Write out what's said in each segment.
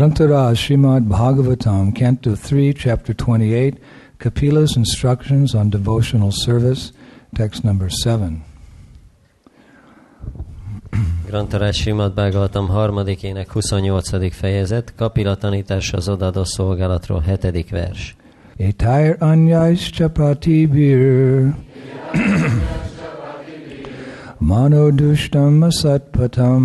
Grantara Srimad Bhagavatam, Canto 3, Chapter 28, Kapila's Instructions on Devotional Service, text number 7. Grantarás Simad Bhagavatam harmadikének 28. fejezet, Kapila tanítása az odaadó szolgálatról, 7. vers. Etair anyais chapati bir Mano dushtam asatpatam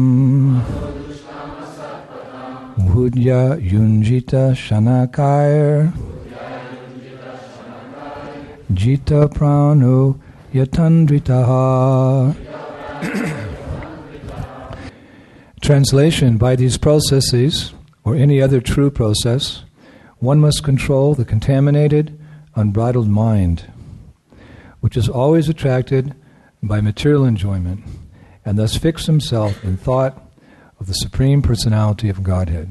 Hudya yunjita shanakair Jita prano yatandritaha. Translation By these processes, or any other true process, one must control the contaminated, unbridled mind, which is always attracted by material enjoyment, and thus fix himself in thought of the Supreme Personality of Godhead.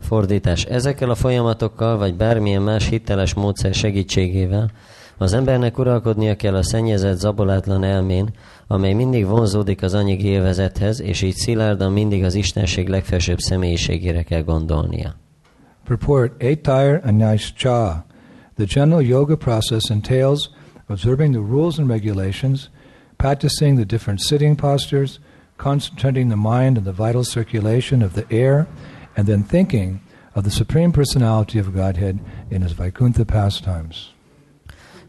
Fordítás. Ezekkel a folyamatokkal, vagy bármilyen más hiteles módszer segítségével az embernek uralkodnia kell a szennyezett, zabolátlan elmén, amely mindig vonzódik az anyagi élvezethez, és így szilárdan mindig az Istenség legfelsőbb személyiségére kell gondolnia. Purport Aitair Anais Cha. The general yoga process entails observing the rules and regulations, practicing the different sitting postures, concentrating the mind on the vital circulation of the air, and then thinking of the Supreme Personality of Godhead in his Vaikuntha pastimes.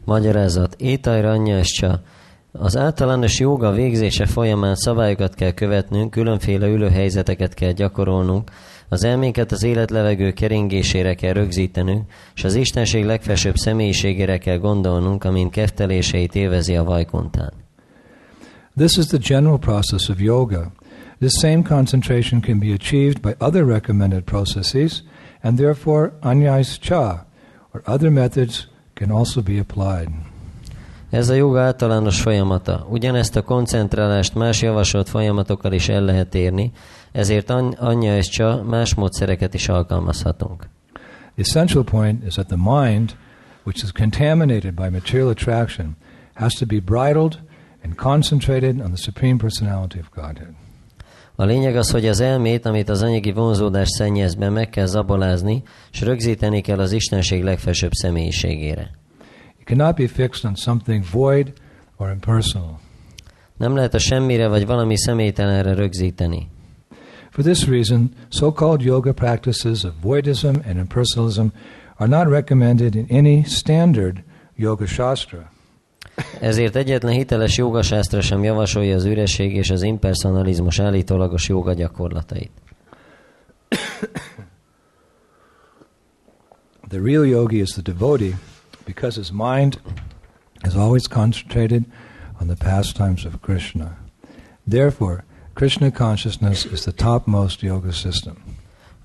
Magyarázat. Étajra anyjáscsa. Az általános joga végzése folyamán szabályokat kell követnünk, különféle ülőhelyzeteket kell gyakorolnunk, az elménket az életlevegő keringésére kell rögzítenünk, és az Istenség legfelsőbb személyiségére kell gondolnunk, amint kefteléseit élvezi a vajkontán. This is the general process of yoga. This same concentration can be achieved by other recommended processes, and therefore anyais cha, or other methods can also be applied. Ez a joga általános folyamata. Ugyanezt a koncentrálást más javasolt folyamatokkal is el lehet érni, ezért anyja és csa más módszereket is alkalmazhatunk. The essential point is that the mind, which is contaminated by material attraction, has to be bridled and concentrated on the Supreme Personality of Godhead. A lényeg az, hogy az elmét, amit az anyagi vonzódás szennyez be, meg kell zabolázni, és rögzíteni kell az Istenség legfelsőbb személyiségére. It cannot be fixed on something void or impersonal. Nem lehet a semmire vagy valami személytelenre rögzíteni. For this reason, so-called yoga practices of voidism and impersonalism are not recommended in any standard yoga shastra. Ezért egyetlen hiteles jogasásztra sem javasolja az üresség és az impersonalizmus állítólagos joga gyakorlatait. The real yogi is the devotee because his mind is always concentrated on the pastimes of Krishna. Therefore, Krishna consciousness is the topmost yoga system.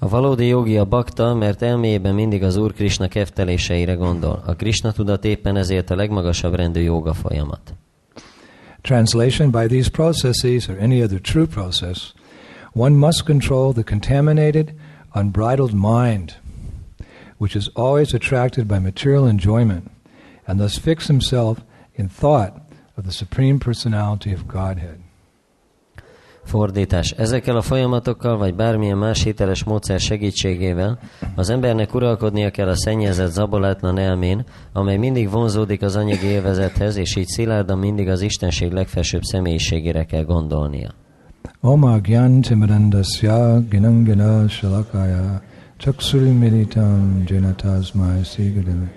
A valódi jogi a bakta, mert elméjében mindig az Úr Krishna kefteléseire gondol. A Krishna tudat éppen ezért a legmagasabb rendű joga folyamat. Translation by these processes or any other true process, one must control the contaminated, unbridled mind, which is always attracted by material enjoyment, and thus fix himself in thought of the Supreme Personality of Godhead. Fordítás. Ezekkel a folyamatokkal, vagy bármilyen más hiteles módszer segítségével az embernek uralkodnia kell a szennyezett, zabolátlan elmén, amely mindig vonzódik az anyagi élvezethez, és így szilárdan mindig az Istenség legfelsőbb személyiségére kell gondolnia. Oma gyan timirandasya ginangina shalakaya chaksuri militam jenatasmai sigadame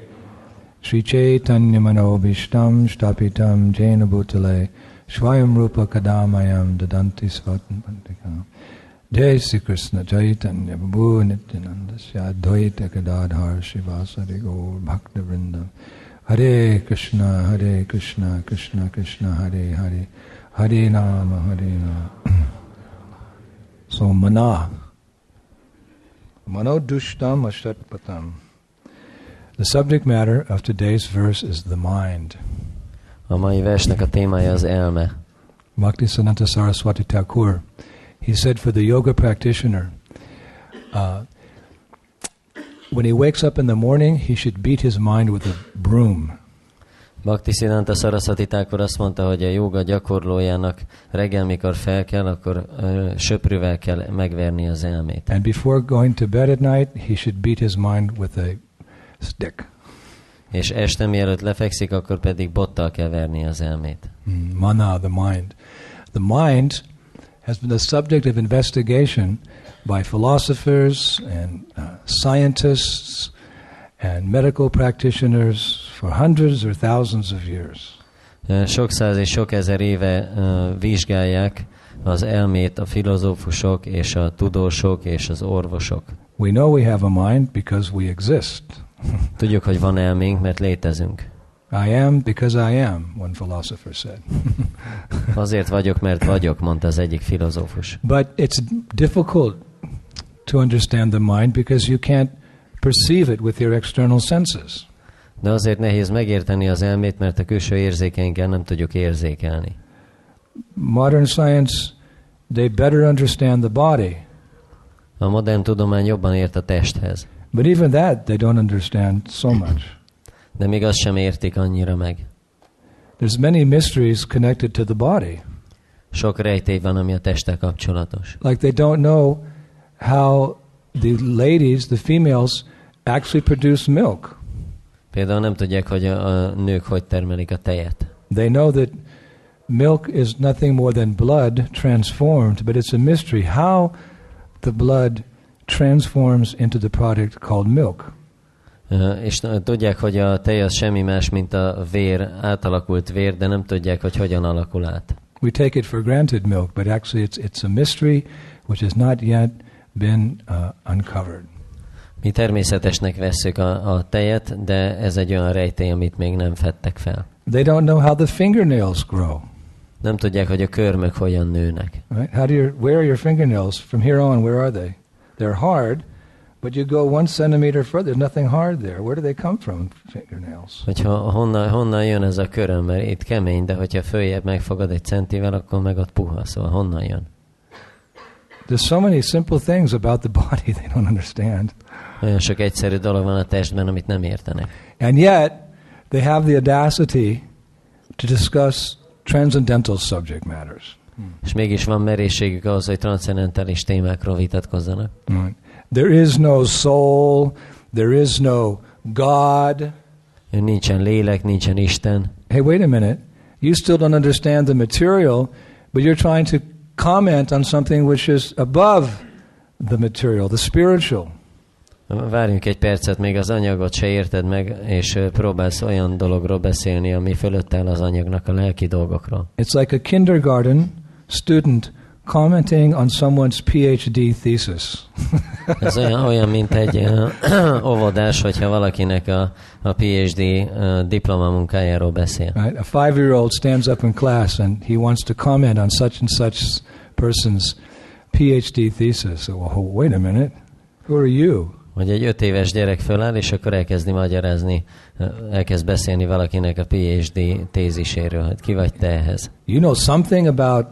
Sri Chaitanya manobishtam stapitam jena bhutale Svayam Rupa Kadamayam Dadanti Svatan Pantikam. Jai Sri Krishna Chaitanya Prabhu Nityananda Sri Advaita Gadadhar Shivasari Gaur Bhakta Vrindam Hare Krishna Hare Krishna Krishna Krishna Hare Hare Hare Nama Hare Nama So mana Manodushtam Ashatpatam. The subject matter of today's verse is the mind. A mai versnek a témája az elme. Bhaktisiddhanta Saraswati Thakur, he said for the yoga practitioner, uh, when he wakes up in the morning, he should beat his mind with a broom. Bhakti Siddhanta Saraswati Thakur azt mondta, hogy a joga gyakorlójának reggel, mikor fel kell, akkor ö, söprűvel kell megverni az elmét. And before going to bed at night, he should beat his mind with a stick. És este mielőtt lefekszik, akkor pedig bottal kell verni az elmét. Mm, Mana, the mind. The mind has been the subject of investigation by philosophers and uh, scientists and medical practitioners for hundreds or thousands of years. Sok száz és sok ezer éve ö, vizsgálják az elmét a filozófusok és a tudósok és az orvosok. We know we have a mind because we exist. Tudjuk, hogy van elménk, mert létezünk. I am because I am, one philosopher said. Azért vagyok, mert vagyok, mondta az egyik filozófus. but it's difficult to understand the mind because you can't perceive it with your external senses. De azért nehéz megérteni az elmét, mert a külső érzékeinkkel nem tudjuk érzékelni. Modern science, they better understand the body, A modern tudomány jobban ért a testhez, but even that they don't understand so much. de még azt sem értik annyira meg. There's many mysteries connected to the body. Sok rejtély van, ami a testtel kapcsolatos. Like they don't know how the ladies, the females, actually produce milk. Például nem tudják, hogy a, a nők hogy termelik a tejet. They know that milk is nothing more than blood transformed, but it's a mystery how the blood transforms into the product called milk. És tudják, hogy a tej az semmi más, mint a vér, átalakult vér, de nem tudják, hogy hogyan alakul át. We take it for granted milk, but actually it's, it's a mystery which has not yet been uh, uncovered. Mi természetesnek vesszük a, a tejet, de ez egy olyan rejtély, amit még nem fedtek fel. They don't know how the fingernails grow. Nem tudják, hogy a körmök hogyan nőnek. Right? How do your where are your fingernails from here on? Where are they? They're hard, but you go one centimeter further. There's nothing hard there. Where do they come from? Fingernails. Hogyha honnan, honnan jön ez a köröm, mert itt kemény, de hogyha följebb megfogad egy centivel, akkor meg ott puha, szóval honnan jön? There's so many simple things about the body they don't understand, Olyan sok egyszerű dolog van a testben, amit nem értenek. and yet they have the audacity to discuss transcendental subject matters. És mégis van merészségük ahhoz, hogy transzendentális témákról vitatkozzanak. Right. There is no soul. There is no God. Nincsen lélek, nincsen Isten. Hey, wait a minute. You still don't understand the material, but you're trying to comment on something which is above the material, the spiritual. Várjunk egy percet, még az anyagot se érted meg, és próbálsz olyan dologról beszélni, ami fölött áll az anyagnak a lelki dolgokról. It's like a kindergarten student commenting on someone's PhD thesis. Ez olyan, olyan mint egy óvodás, hogyha valakinek a, a PhD ö, diplomamunkájáról beszél. Right? A five-year-old stands up in class and he wants to comment on such and such person's PhD thesis. So, well, wait a minute. Who are you? Vagy egy öt éves gyerek föláll, és akkor elkezdi magyarázni, elkezd beszélni valakinek a PhD téziséről, hogy ki vagy te ehhez. You know something about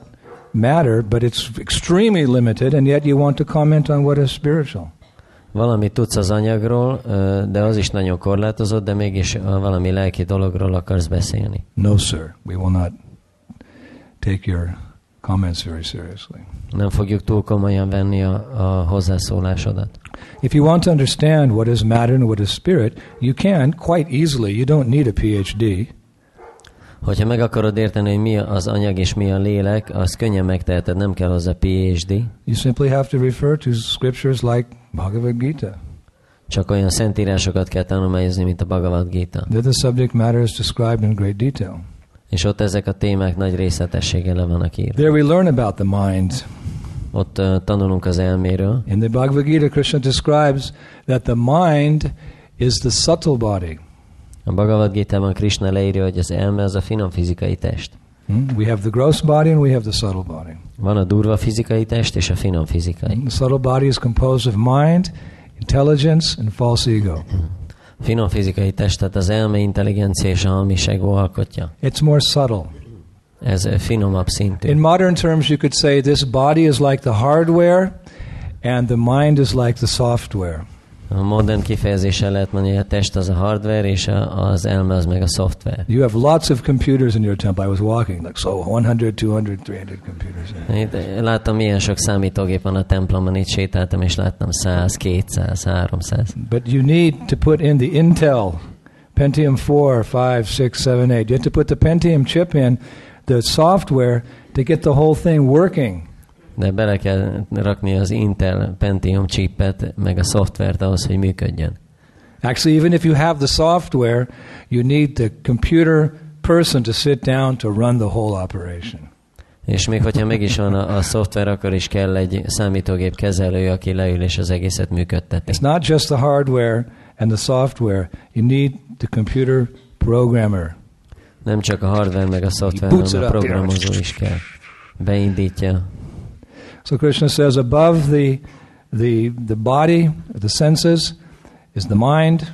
matter, but it's extremely limited, and yet you want to comment on what is spiritual. Valamit tudsz az anyagról, de az is nagyon korlátozott, de mégis valami lelki dologról akarsz beszélni. No, sir. We will not take your comments very seriously. Nem fogjuk túl komolyan venni a, a hozzászólásodat. If you want to understand what is matter and what is spirit, you can quite easily. You don't need a PhD. Hogyha meg akarod érteni, hogy mi az anyag és mi a lélek, az könnyen megteheted, nem kell hozzá PhD, You simply have to refer to scriptures like Bhagavad Gita. csak olyan szentírásokat kell tanulmányozni, mint a Bhagavad Gita. There the subject matter is described in great detail. És ott ezek a témák nagy részletességgel le vannak írva. There we learn about the mind. Ott uh, tanulunk az elméről. In the Bhagavad Gita, Krishna describes that the mind is the subtle body. A Bhagavad Gita-ban Krishna leírja, hogy az elme az a finom fizikai test. Hmm? We have the gross body and we have the subtle body. Van a durva fizikai test és a finom fizikai. The subtle body is composed of mind, intelligence, and false ego. Finom fizikai testet az elme, intelligencia és a hamis ego alkotja. It's more subtle. Ez ö, finomabb szintű. In modern terms, you could say this body is like the hardware, and the mind is like the software. A modern kifejezéssel lehet mondani, hogy a test az a hardware, és a, az elme az meg a szoftver. You have lots of computers in your temple. I was walking, like so 100, 200, 300 computers. Itt láttam, milyen sok számítógép van a templomban, itt sétáltam, és láttam 100, 200, 300. But you need to put in the Intel Pentium 4, 5, 6, 7, 8. You have to put the Pentium chip in, the software, to get the whole thing working. De bele kell rakni az Intel Pentium chipet, meg a szoftvert ahhoz, hogy működjön. Actually, even if you have the software, you need the computer person to sit down to run the whole operation. És még hogyha meg is van a, a szoftver, akkor is kell egy számítógép kezelő, aki leül és az egészet működteti. It's not just the hardware and the software. You need the computer programmer. Nem csak a hardware meg a szoftver, hanem a programozó is kell. Beindítja. So Krishna says above the, the, the body, the senses, is the mind.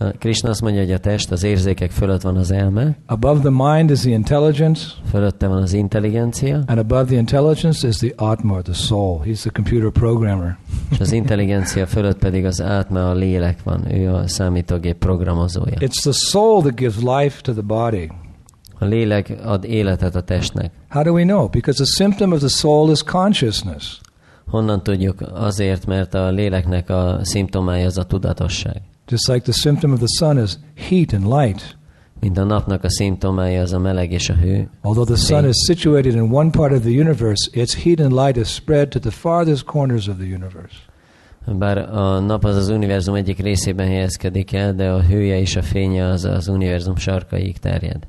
Uh, Krishna azt mondja, hogy a test, az érzékek fölött van az elme, Above the mind is the intelligence. fölötte van az intelligencia, And above the intelligence is the Atma, the soul. He's the computer programmer. és az intelligencia fölött pedig az átma, a lélek van, ő a számítógép programozója. It's the soul that gives life to the body. A lélek ad életet a testnek. How do we know? Because the symptom of the soul is consciousness. Honnan tudjuk? Azért, mert a léleknek a szimptomája az a tudatosság. Just like the symptom of the sun is heat and light. Mint a napnak a szimptomája az a meleg és a hő. Although the sun is situated in one part of the universe, its heat and light is spread to the farthest corners of the universe. Bár a nap az az univerzum egyik részében helyezkedik el, de a hője és a fénye az az univerzum sarkaig terjed.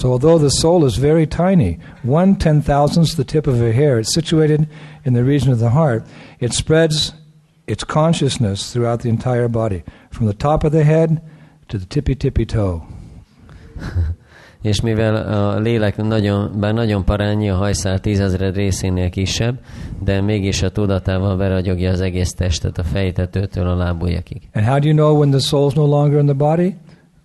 So, although the soul is very tiny, one ten thousandth the tip of a hair, it's situated in the region of the heart, it spreads its consciousness throughout the entire body, from the top of the head to the tippy tippy toe. És mivel a lélek nagyon, bár nagyon parányi, a hajszál tízezred részénél kisebb, de mégis a tudatával beragyogja az egész testet a fejtetőtől a lábujjakig. And how do you know when the soul's no longer in the body?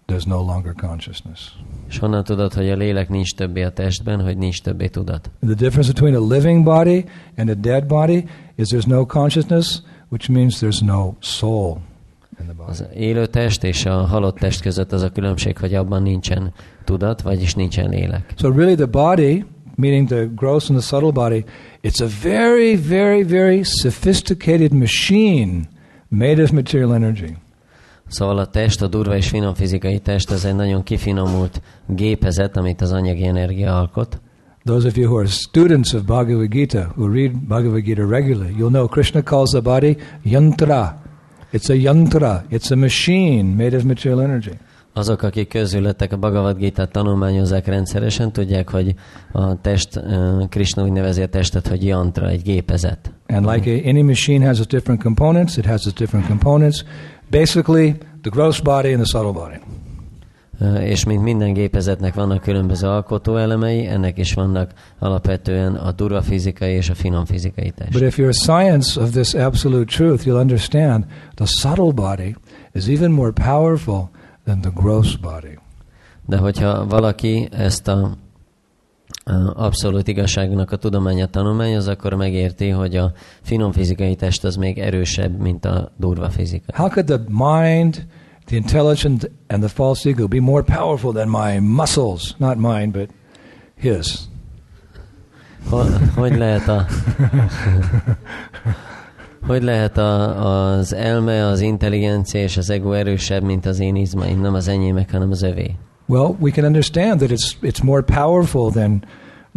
There's no longer consciousness. És honnan tudod, hogy a lélek nincs többé a testben, hogy nincs többé tudat? The difference between a living body and a dead body is there's no consciousness, which means there's no soul in the body. Az élő test és a halott test között az a különbség, hogy abban nincsen tudat, vagyis nincsen lélek. So really the body, meaning the gross and the subtle body, it's a very, very, very sophisticated machine made of material energy. Szóval a test, a durva és finom fizikai test, ez egy nagyon kifinomult gépezet, amit az anyagi energia alkot. Those of you who are students of Bhagavad Gita, who read Bhagavad Gita regularly, you'll know Krishna calls the body yantra. It's a yantra. It's a machine made of material energy. Azok, akik közületek a Bhagavad Gita tanulmányozzák rendszeresen, tudják, hogy a test, uh, Krishna úgy nevezi a testet, hogy yantra, egy gépezet. And like a, any machine has its different components, it has its different components. Basically, the gross body and the subtle body. És mint minden gépezetnek vannak különböző alkotóelemei, ennek is vannak alapvetően a durva fizikai és a finom fizikai But test. if you're a science of this absolute truth, you'll understand the subtle body is even more powerful than the gross body. De hogyha valaki ezt a abszolút igazságnak a tudományát tanulmányoz, akkor megérti, hogy a finom fizikai test az még erősebb, mint a durva fizika. How could the mind, the intelligence, and the false ego be more powerful than my muscles? Not mine, but his. Hogy, hogy lehet a... Hogy lehet a, az elme, az intelligencia és az ego erősebb, mint az én izmaim? Nem az enyémek, hanem az övé. Well, we can understand that it's, it's more powerful than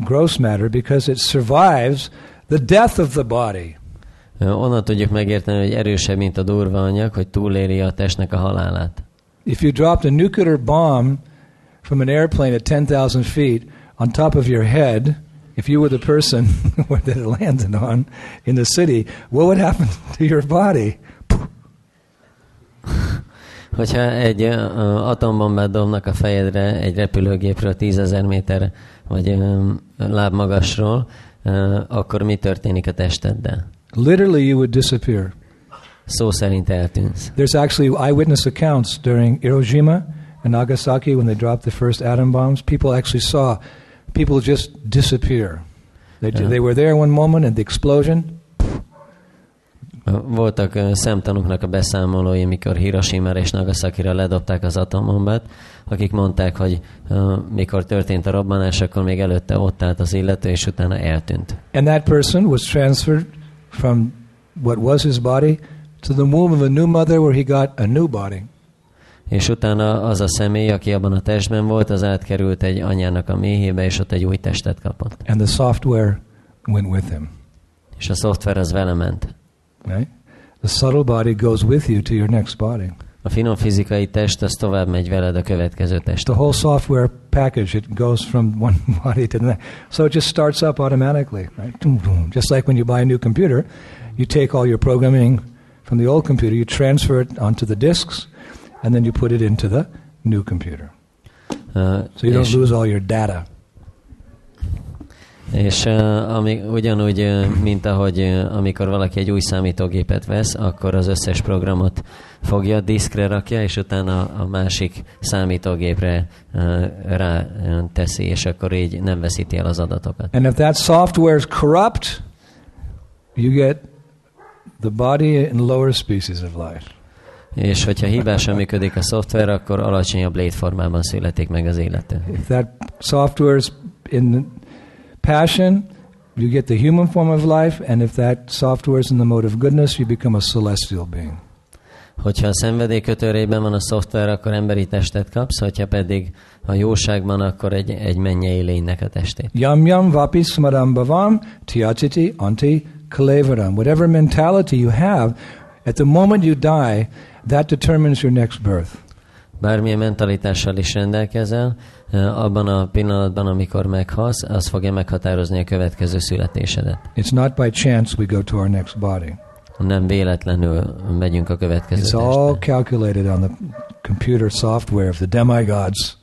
gross matter because it survives the death of the body. Onnan tudjuk megérteni, hogy erősebb, mint a durva anyag, hogy túléli a testnek a halálát. If you dropped a nuclear bomb from an airplane at 10,000 feet on top of your head, if you were the person that it landed on in the city, what would happen to your body? Hogyha egy atombombát dobnak a fejedre egy repülőgépről tízezer méter vagy lábmagasról, akkor mi történik a testeddel? Literally, you would disappear. szó szerint eltűnsz. There's actually eyewitness accounts during Hiroshima and Nagasaki when they dropped the first atom bombs. People actually saw people just disappear. They, Yeah. they were there one moment and the explosion, Voltak szemtanúknak a beszámolói, mikor hiroshima és Nagasakira ledobták az atombombát, akik mondták, hogy mikor történt a robbanás, akkor még előtte ott állt az illető, és utána eltűnt. and that person was transferred from what was his body to the womb of a new mother where he got a new body. És utána az a személy, aki abban a testben volt, az átkerült egy anyának a méhébe, és ott egy új testet kapott. And the software went with him. És a szoftver az vele ment. Right? The subtle body goes with you to your next body. A finom fizikai test az tovább megy veled a következő The whole software package, it goes from one body to the next. So it just starts up automatically, right? Just like when you buy a new computer, you take all your programming from the old computer, you transfer it onto the disks, and then you put it into the new computer. Uh, So you don't lose all your data. És uh, ami, ugyanúgy, uh, mint ahogy uh, amikor valaki egy új számítógépet vesz, akkor az összes programot fogja, diszkre rakja, és utána a másik számítógépre uh, rá uh, teszi, és akkor így nem veszíti el az adatokat. And if that software is corrupt, you get the body in lower species of life. És hogyha hibásan működik a szoftver, akkor alacsonyabb létformában születik meg az illető. If that software is in passion, you get the human form of life, and if that software is in the mode of goodness, you become a celestial being. Hogyha a szenvedély kötőrében van a szoftver, akkor emberi testet kapsz, hogyha pedig a jóságban, akkor egy, egy mennyei lénynek a testét. Yam yam vapi smaram bhavam tyachiti anti kalevaram. Whatever mentality you have, at the moment you die, that determines your next birth. Bármilyen mentalitással is rendelkezel, abban a pillanatban, amikor meghalsz, az fogja meghatározni a következő születésedet. It's not by chance we go to our next body. Nem véletlenül megyünk a következő It's all testbe. calculated on the computer software of the demigods.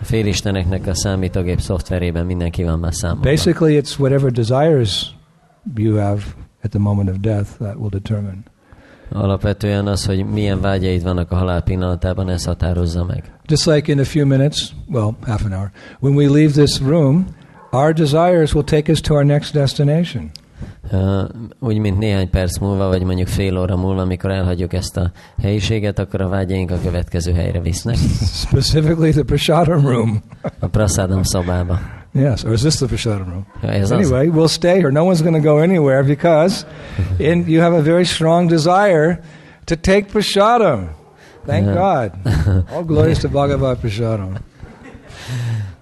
A félisteneknek a számítógép szoftverében mindenki van már számolva. Basically, it's whatever desires you have at the moment of death that will determine. Alapvetően az, hogy milyen vágyaid vannak a halál pillanatában, ez határozza meg. Just like in a few minutes, well, half an hour, when we leave this room, our desires will take us to our next destination. Uh, úgy, mint néhány perc múlva, vagy mondjuk fél óra múlva, amikor elhagyjuk ezt a helyiséget, akkor a vágyaink a következő helyre visznek. Specifically, the prasadam room. A praszádam szobába. yes, or is this the prasadam room? Ja, ez az. Anyway, we'll stay here. No one's going to go anywhere because in, you have a very strong desire to take prasadam. Thank Yeah. God. All glories to Bhagavad Prasadam.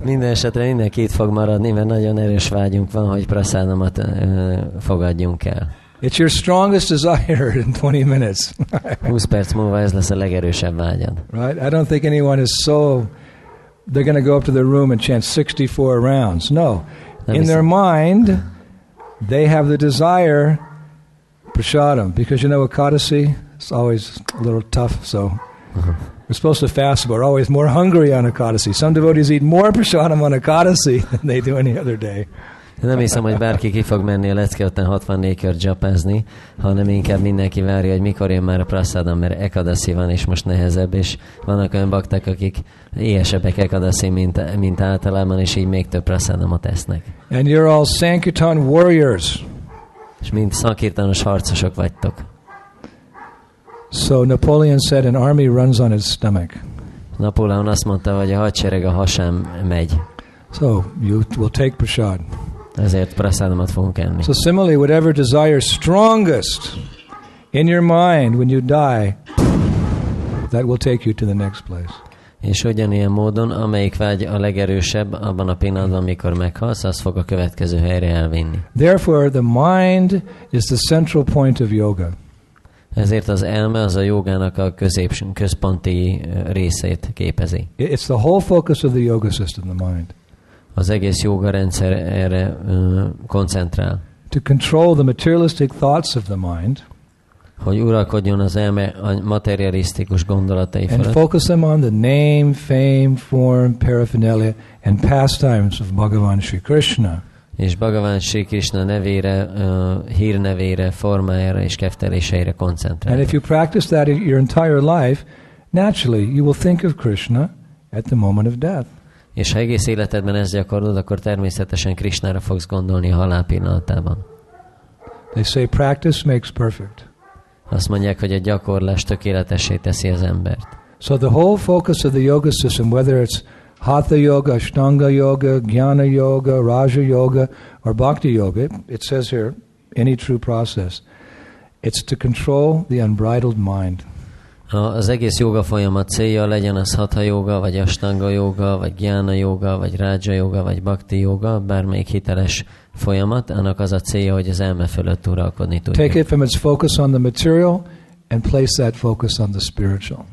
Minden esetre mindenki itt fog maradni, mert nagyon erős vágyunk van, hogy praszádamat uh, fogadjunk el. It's your strongest desire in 20 minutes. 20 perc múlva ez lesz a legerősebb vágyad. right? I don't think anyone is so. They're going to go up to their room and chant 64 rounds. No. In their mind, they have the desire, prasadam, because you know, a Ekadasi, it's always a little tough, so we're supposed to fast, but we're always more hungry on Ekadasi. Some devotees eat more prasadam on Ekadasi than they do any other day. Nem hiszem, hogy bárki ki fog menni a lecke után 64 kör japázni, hanem inkább mindenki várja, hogy mikor jön már a praszádam, mert ekadaszi van, és most nehezebb, és vannak olyan bakták, akik éhesebbek ekadaszi, mint, mint általában, és így még több praszádamot esznek. And you're all Sankirtan warriors. És mind szakírtanos harcosok vagytok. So Napoleon said an army runs on its stomach. Napóleon azt mondta, hogy a hadsereg a hasám megy. So you will take prasad. Ezért praszádamat fogunk enni. So similarly, whatever desire strongest in your mind when you die, that will take you to the next place. És ugyanilyen módon, amelyik vágy a legerősebb abban a pillanatban, amikor meghalsz, az fog a következő helyre elvinni. Therefore, the mind is the central point of yoga. Ezért az elme az a jogának a közép, központi részét képezi. It's the whole focus of the yoga system, the mind. Az egész joga rendszer erre koncentrál, To control the materialistic thoughts of the mind hogy uralkodjon az elme a materialisztikus gondolatai and felett, focus them on the name, fame, form, paraphernalia, and pastimes of Bhagavan Sri Krishna. És Bhagavan Sri Krishna nevére, uh, hírnevére, formájára és kefteléseire koncentrál. And if you practice that your entire life, naturally you will think of Krishna at the moment of death. És ha egész életedben ezt gyakorlod, akkor természetesen Krishnára fogsz gondolni a halál pillanatában. They say practice makes perfect. Azt mondják, hogy a gyakorlás tökéletessé teszi az embert. So the whole focus of the yoga system, whether it's Hatha Yoga, Ashtanga Yoga, Jnana Yoga, Raja Yoga, or Bhakti Yoga, it says here, any true process, it's to control the unbridled mind. Az egész joga folyamat célja legyen az hatha joga, vagy astanga joga, vagy gyána joga, vagy rája joga, vagy bhakti joga, bármelyik hiteles folyamat, annak az a célja, hogy az elme fölött uralkodni tudja. Take it from its focus on the material and place that focus on the spiritual.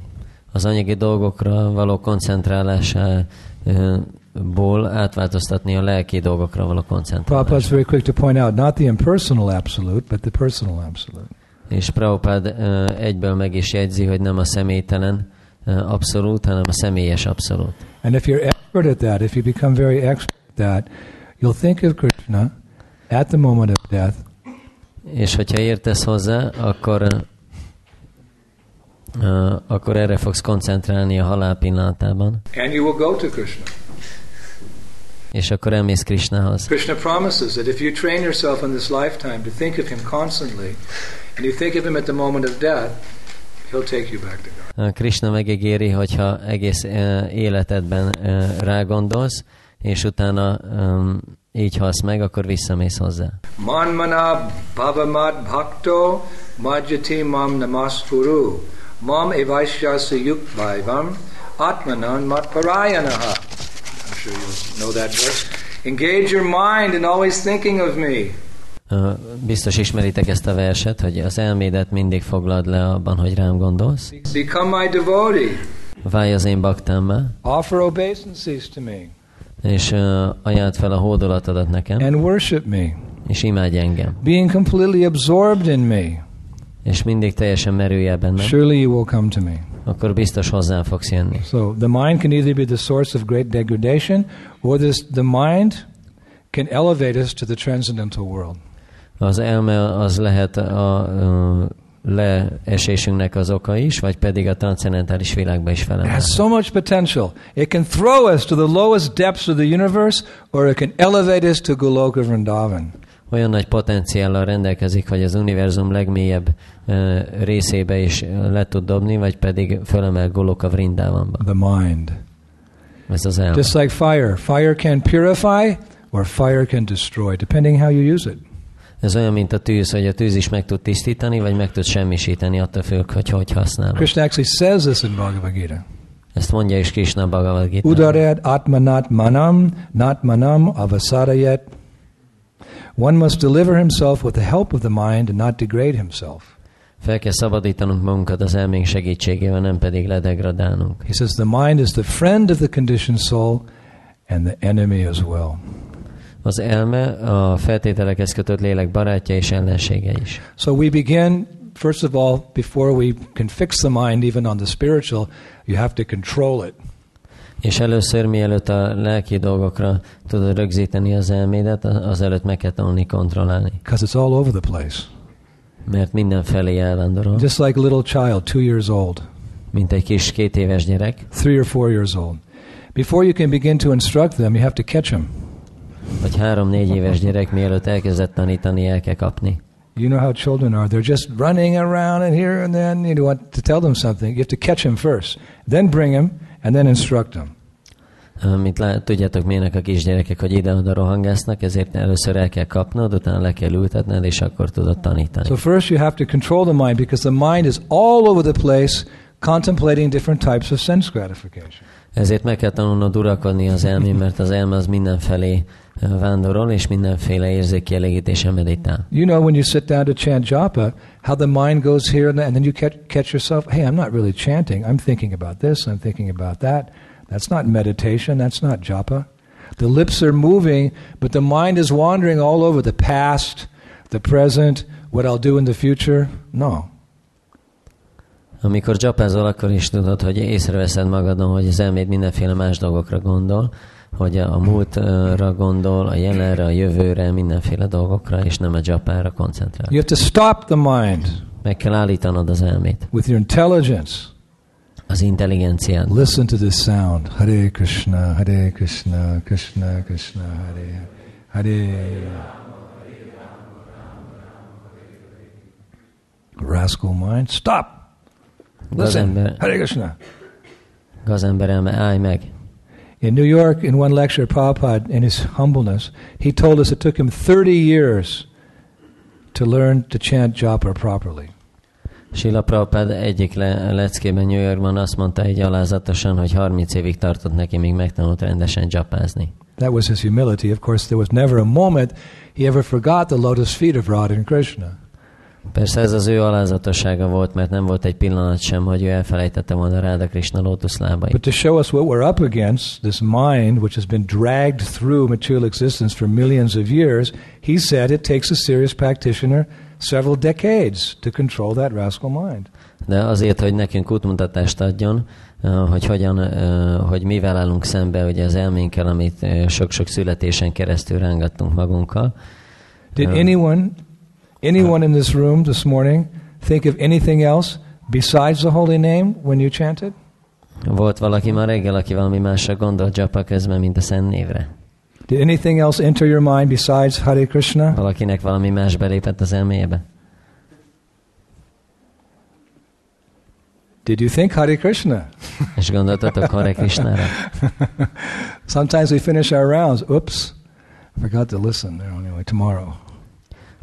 Az anyagi dolgokra való koncentrálásából átváltoztatni a lelki dolgokra való koncentrálást. Prabhupada is very quick to point out not the impersonal absolute, but the personal absolute. És Prabhupád uh, egyből meg is jegyzi, hogy nem a személytelen abszolút, hanem a személyes abszolút. And if you're expert at that, if you become very expert at that, you'll think of Krishna at the moment of death. És hogyha értesz hozzá, akkor uh, akkor erre fogsz koncentrálni a halál pillanatában. And you will go to Krishna. És akkor elmész Krishnahoz. Krishna promises that if you train yourself in this lifetime to think of him constantly, and you think of him at the moment of death, he'll take you back to God. Krishna megígéri, hogyha egész uh, életedben uh, rágondolsz, és utána um, így halsz meg, akkor visszamész hozzá. Manmana bhavamat bhakto majjati mam namaskuru mam evaishyasa yukvaivam atmanan matparayanaha. I'm sure you know that verse. Engage your mind in always thinking of me. Biztos ismeritek ezt a verset, hogy az elmédet mindig foglald le abban, hogy rám gondolsz. Become my devotee. Válj az én baktámmá. Offer obeisances to me. És uh, ajánld fel a hódolatodat nekem. And worship me. És imádj engem. Being completely absorbed in me. És mindig teljesen merülj bennem. Surely you will come to me. Akkor biztos hozzám fogsz jönni. So the mind can either be the source of great degradation, or this, the mind can elevate us to the transcendental world. Az elme az lehet a, a leesésünknek az oka is, vagy pedig a transzendentális világba is It has felemel. so much potential. It can throw us to the lowest depths of the universe, or it can elevate us to Goloka Vrindavan. Olyan nagy potenciállal rendelkezik, hogy az univerzum legmélyebb uh, részébe is le tud dobni, vagy pedig fölemel Goloka Vrindavanba. The mind. Ez az elme. Just like fire. Fire can purify, or fire can destroy, depending how you use it. Ez olyan, mint a tűz, hogy a tűz is meg tud tisztítani, vagy meg tud semmisíteni, attól függ, hogy hogy használod. Krishna actually says this in Bhagavad Gita. Ezt mondja is Krishna Bhagavad Gita. Udared atmanat manam, not manam avasarayet. One must deliver himself with the help of the mind and not degrade himself. Fel kell szabadítanunk magunkat az elménk segítségével, nem pedig ledegradálnunk. He says the mind is the friend of the conditioned soul and the enemy as well. Az elme a feltételekhez kötött lélek barátja és ellensége is. So we begin, first of all, before we can fix the mind even on the spiritual, you have to control it. És először, mielőtt a lelki dolgokra tudod rögzíteni az elmédet, azelőtt meg kell tanulni kontrollálni. Because it's all over the place. Mert mindenfelé elvándorol, Just like a little child, two years old, mint egy kis két éves gyerek, three or four years old. Before you can begin to instruct them, you have to catch them. vagy három-négy éves gyerek, mielőtt elkezdett tanítani, el kell kapni. You know how children are. They're just running around and here and then. You want to tell them something. You have to catch them first, then bring them, and then instruct them. Mint lát, tudjátok, milyenek a kisgyerekek, hogy ide-oda rohangásznak, ezért először el kell kapnod, utána le kell ültetned, és akkor tudod tanítani. So first you have to control the mind because the mind is all over the place contemplating different types of sense gratification. Ezért meg kell tanulnod uralkodni az elmén, mert az elme az mindenfelé vándorol, és mindenféle érzékkielégítésen meditál. You know when you sit down to chant japa, how the mind goes here and, then- and then you catch, catch yourself, hey, I'm not really chanting. I'm thinking about this, I'm thinking about that. That's not meditation, that's not japa. The lips are moving, but the mind is wandering all over the past, the present, what I'll do in the future. No. Amikor csapázol, akkor is tudod, hogy észreveszed magadon, hogy az elméd mindenféle más dolgokra gondol, hogy a múltra gondol, a jelenre, a jövőre, mindenféle dolgokra, és nem a japára koncentrál. You have to stop the mind Meg kell állítanod az elmét, with your intelligence. Az intelligenciád. Listen to this sound. Hare Krishna, Hare Krishna, Krishna Krishna, Hare Hare. Rascal mind, stop. Listen, Gazember, Hare Krishna. gazember elme, állj meg. In New York, in one lecture, Prabhupada, in his humbleness, he told us it took him 30 years to learn to chant japa properly. Sila Prabhupád egyik le, leckében New Yorkban azt mondta egy alázatosan, hogy 30 évig tartott neki, míg megtanult rendesen japázni. That was his humility. Of course, there was never a moment he ever forgot the lotus feet of Radha and Krishna. Persze ez az ő alázatossága volt, mert nem volt egy pillanat sem, hogy ő elfelejtette volna Ráda Krishna lótuszlábait. But to show us what we're up against, this mind which has been dragged through material existence for millions of years, he said it takes a serious practitioner several decades to control that rascal mind. De azért, hogy nekünk útmutatást adjon, hogy hogyan, hogy mivel állunk szembe ugye az elménkkel, amit sok-sok születésen keresztül rángattunk magunkkal. Did anyone, anyone in this room this morning think of anything else besides the holy name when you chanted? Volt valaki ma reggel, aki valami másra gondolt japa közben, mint a szent névre? Did anything else enter your mind besides Hare Krishna? Valakinek valami más belépett az elmébe? Did you think Hare Krishna? És gondoltatok Hare Krishnára? Sometimes we finish our rounds. Oops, I forgot to listen. Anyway, tomorrow.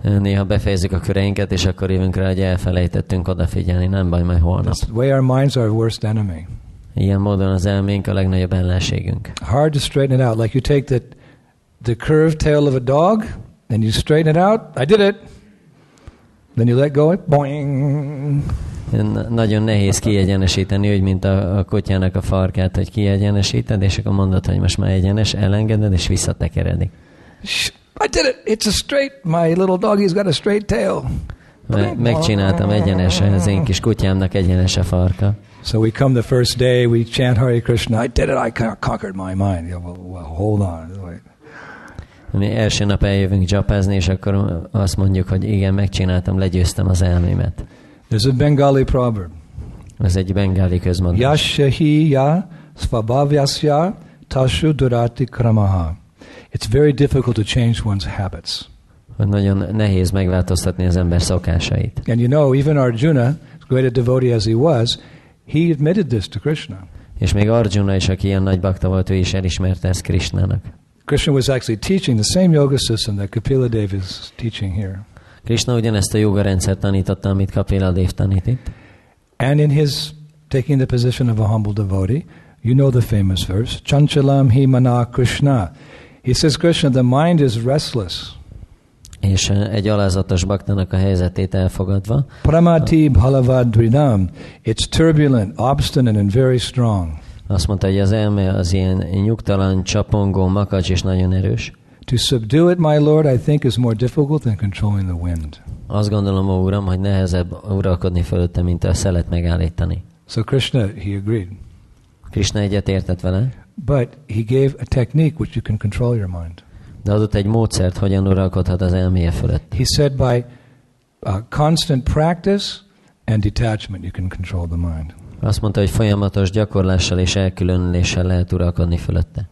Néha befejezzük a köreinket, és akkor jövünk rá, hogy elfelejtettünk odafigyelni, nem baj, majd holnap. That's the way our minds are our worst enemy. Ilyen módon az elménk a legnagyobb ellenségünk. Hard to straighten it out. Like you take the, the curved tail of a dog and you straighten it out. I did it. Then you let go. Boing. N- Nagyon nehéz kiegyenesíteni, hogy mint a, a kutyának a farkát, hogy kiegyenesíted, és akkor mondod, hogy most már egyenes, elengeded, és visszatekeredik. I did it. It's a straight. My little doggy's got a straight tail. Me- megcsináltam egyenes, az én kis kutyámnak egyenes a farka. So we come the first day, we chant Hare Krishna. I did it. I con- conquered my mind. Yeah, well, well, hold on. Wait. Mi első nap eljövünk japázni, és akkor azt mondjuk, hogy igen, megcsináltam, legyőztem az elmémet. There's a Bengali proverb. Ez egy bengáli közmondás. Yashahi ya svabhavyasya tashu durati kramaha. It's very difficult to change one's habits. Nagyon nehéz megváltoztatni az ember szokásait. And you know, even Arjuna, as great a devotee as he was, he admitted this to Krishna. És még Arjuna is, aki ilyen nagy bakta volt, ő is elismerte ezt Krishnának. Krishna was actually teaching the same yoga system that Kapila Dev is teaching here. Krishna ugyanezt a joga rendszert tanította, amit Kapila Dev tanít itt. And in his taking the position of a humble devotee, you know the famous verse, Chanchalam hi mana Krishna. He says, Krishna, the mind is restless. És eh, egy alázatos baktának a helyzetét elfogadva, Pramati bhalavadrinam. It's turbulent, obstinate, and very strong. Azt mondta, hogy az elme az ilyen nyugtalan, csapongó, makacs és nagyon erős. To subdue it, my Lord, I think is more difficult than controlling the wind. Azt gondolom, ó uram, hogy nehezebb uralkodni fölötte, mint a szelet megállítani. So Krishna, he agreed. Krishna egyet értett vele, But he gave a technique which you can control your mind. de adott egy módszert, hogyan uralkodhat az elméje fölött. He said by uh, constant practice and detachment, you can control the mind. Azt mondta, hogy folyamatos gyakorlással és elkülönüléssel lehet uralkodni fölötte.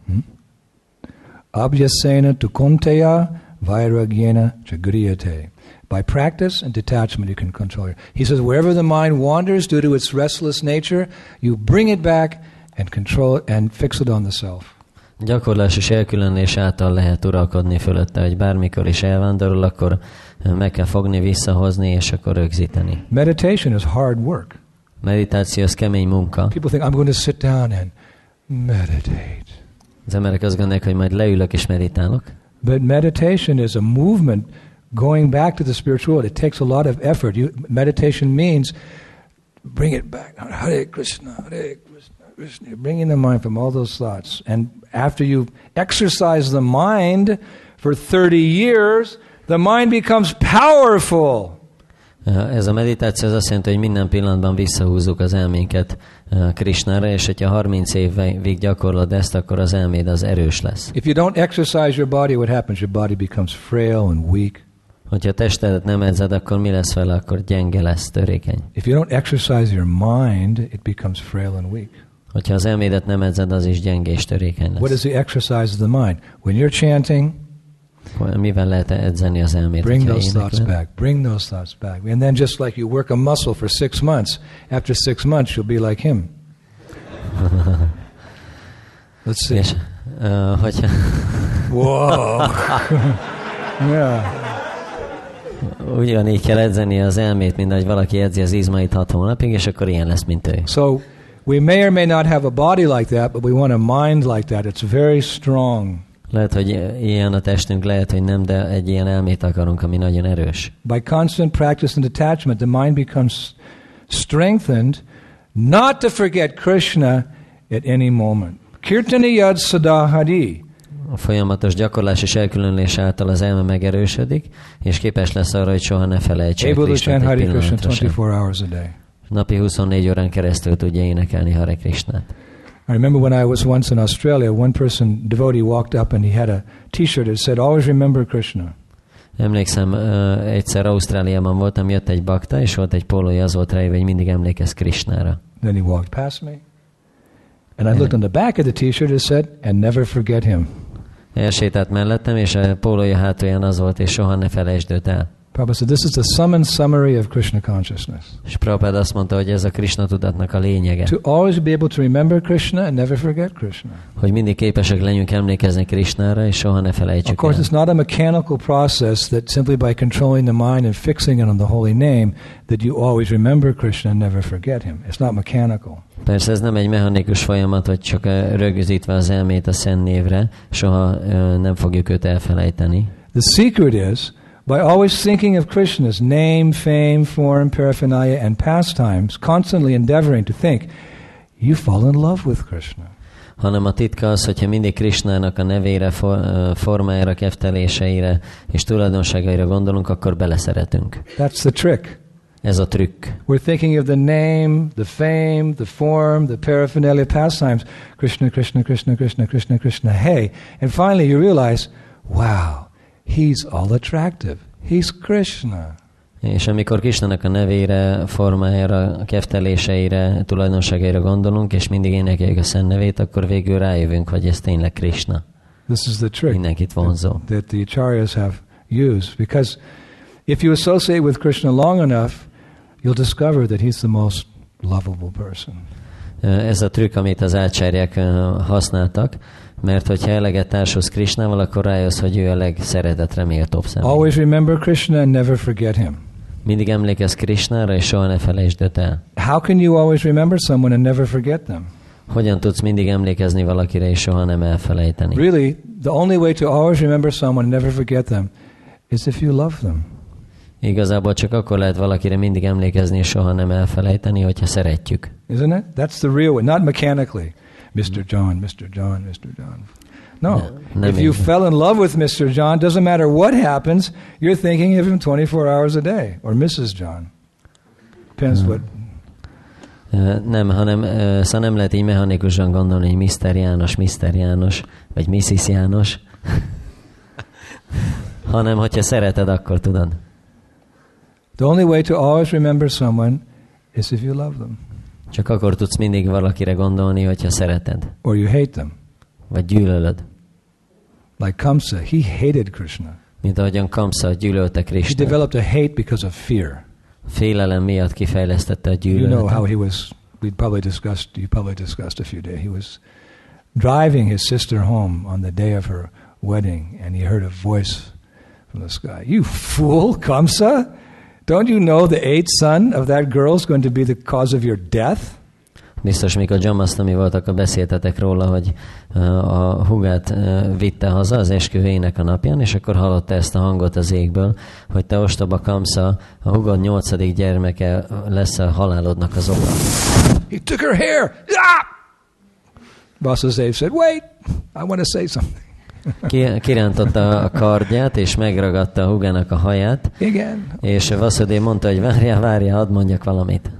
Abhyasena tu konteya vairagyena chagriyate. By practice and detachment, you can control your. He says, wherever the mind wanders due to its restless nature, you bring it back and control it and fix it on the self. Gyakorlás és elkülönülés által lehet uralkodni fölötte, hogy bármikor is elvándorol, akkor meg kell fogni, visszahozni, és akkor rögzíteni. Meditation is hard work. Meditáció az kemény munka. People think, I'm going to sit down and meditate. Az emberek azt gondolják, hogy majd leülök és meditálok. But meditation is a movement going back to the spiritual world. It takes a lot of effort. You, meditation means bring it back. Hare Krishna, Hare Krishna, Krishna. You're bringing the mind from all those thoughts. And after you exercise the mind for 30 years, the mind becomes powerful. Ez a meditáció az azt jelenti, hogy minden pillanatban visszahúzzuk az elménket uh, Krishnára, és hogyha 30 évig gyakorlod ezt, akkor az elméd az erős lesz. If you don't exercise your body, what happens? Your body becomes frail and weak. Hogyha testedet nem edzed, akkor mi lesz vele? Akkor gyenge lesz, törékeny. If you don't exercise your mind, it becomes frail and weak. Hogyha az elmédet nem edzed, az is gyenge és törékeny What is lesz. the exercise of the mind? When you're chanting, Mivel lehet edzeni az elmét? bring those thoughts back. Bring those thoughts back. And then just like you work a muscle for six months, after six months you'll be like him. Let's see. És, uh, hogyha, Whoa. yeah. ugyanígy kell edzeni az elmét, mint ahogy valaki edzi az izmait hat hónapig, és akkor ilyen lesz, mint ő. So we may or may not have a body like that, but we want a mind like that. It's very strong. Lehet, hogy ilyen a testünk, lehet, hogy nem, de egy ilyen elmét akarunk, ami nagyon erős. By constant practice and detachment, the mind becomes strengthened not to forget Krishna at any moment. Kirtani yad sadahadi. A folyamatos gyakorlás és elkülönülés által az elme megerősödik, és képes lesz arra, hogy soha ne felejtse Able to Krisnát chant egy Hare Krishna pillanatra sem. 24 hours a day. Napi 24 órán keresztül tudja énekelni Hare Krishnát. I remember when I was once in Australia, one person, devotee, walked up and he had a T-shirt that said, "Always remember Krishna." Emlékszem, ö, egyszer Ausztráliában voltam, jött egy bakta, és volt egy pólója, az volt ráírva, hogy mindig emlékezz Krishnára. Then he walked past me, and I looked on the back of the T-shirt. It said, "And never forget him." Elsétált mellettem, és a pólója hátulján az volt, és soha ne felejtsd őt el. Prabhupada said, "This is the sum and summary of Krishna consciousness." És Prabhupád azt mondta, hogy ez a Krishna tudatnak a lényege, To always be able to remember Krishna and never forget Krishna. hogy mindig képesek legyünk emlékezni Krishnára, és soha ne Of felejtsük course, el. it's not a mechanical process that simply by controlling the mind and fixing it on the holy name that you always remember Krishna and never forget him. It's not mechanical. Persze ez nem egy mechanikus folyamat, hogy csak rögzítve az elmét a szent névre, soha nem fogjuk őt elfelejteni. The secret is by always thinking of Krishna's name, fame, form, paraphernalia, and pastimes, constantly endeavoring to think, you fall in love with Krishna. hanem a titka az, hogyha mindig Krishnának a nevére, for, formájára, kefteléseire és tulajdonságaira gondolunk, akkor beleszeretünk. That's the trick. Ez a trükk. We're thinking of the name, the fame, the form, the paraphernalia, pastimes. Krishna, Krishna, Krishna, Krishna, Krishna, Krishna. Hey. And finally you realize, wow, he's all attractive. He's Krishna. És amikor Krishnának a nevére, formájára, kefteléseire, tulajdonságaira gondolunk, és mindig énekeljük a szent nevét, akkor végül rájövünk, hogy ez tényleg Krishna. This is the trick Mindenkit vonzó. that the acharyas have used. Because if you associate with Krishna long enough, you'll discover that he's the most lovable person. Ez a trükk, amit az ácsárják használtak, mert hogyha eleget társulsz Krishnával, akkor rájössz, hogy ő a legszeretetre méltóbb személy. Always remember Krishna and never forget him. Mindig emlékezz Krishnára, és soha ne felejtsd őt el. How can you always remember someone and never forget them? Hogyan tudsz mindig emlékezni valakire, és soha nem elfelejteni? Really, the only way to always remember someone and never forget them is if you love them. Igazából csak akkor lehet valakire mindig emlékezni, és soha nem elfelejteni, hogyha szeretjük. Isn't it? That's the real way, not mechanically. Mr. Mm-hmm. John, Mr. John, Mr. John. No. no if you fell in love with Mr. John, doesn't matter what happens, you're thinking of him 24 hours a day, or Mrs. John. Depends mm-hmm. what. Uh, nem, hanem ö, szóval nem lehet így mechanikusan gondolni, hogy Mr. János, Mr. János, vagy Mrs. János. hanem, hogyha szereted, akkor tudod. The only way to always remember someone is if you love them Csak akkor tudsz mindig valakire gondolni, hogyha szereted, or you hate them. vagy gyűlölöd. Like Kamsa, he hated Krishna. Mint ahogyan Kamsa gyűlölte He Krisnát. developed a hate because of fear. Félelem miatt kifejlesztette a You know how gyűlöletet. he was. We probably discussed. You probably discussed a few days. He was driving his sister home on the day of her wedding, and he heard a voice from the sky. You fool, Kamsa! Don't you know the eighth son of that girl is going to be the cause of your death? Biztos, mikor Jamasztami voltak, a beszéltetek róla, hogy a hugát vitte haza az esküvének a napján, és akkor hallotta ezt a hangot az égből, hogy te ostoba Kamsa, a hugod nyolcadik gyermeke lesz a halálodnak az oka. He took her hair. Ah! Vasudeva said, "Wait, I want to say something." Ki, kirántotta a kardját, és megragadta a hugának a haját, Igen. és Vasudév mondta, hogy várjál, várjál, hadd mondjak valamit.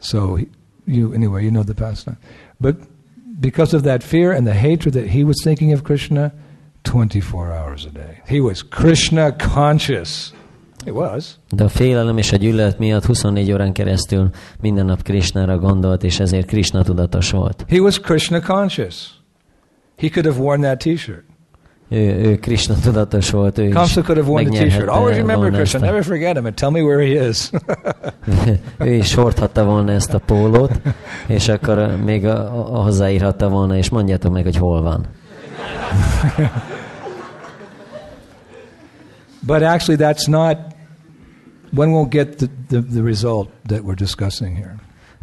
So you anyway, you know the pastime. But because of that fear and the hatred that he was thinking of Krishna, 24 hours a day. He was Krishna conscious. It was. De a félelem és a gyűlölet miatt 24 órán keresztül minden nap Krishnára gondolt, és ezért Krishna tudatos volt. He was Krishna conscious. He could have worn that T-shirt. Ő, ő Krishna tudatos volt, ő Kamsa could have worn the T-shirt. Always remember Krishna. Never forget him, and tell me where he is. ő is hordhatta volna ezt a pólót, és akkor még a, a, hozzáírhatta volna, és mondjátok meg, hogy hol van. but actually, that's not. One won't get the, the, the result that we're discussing here.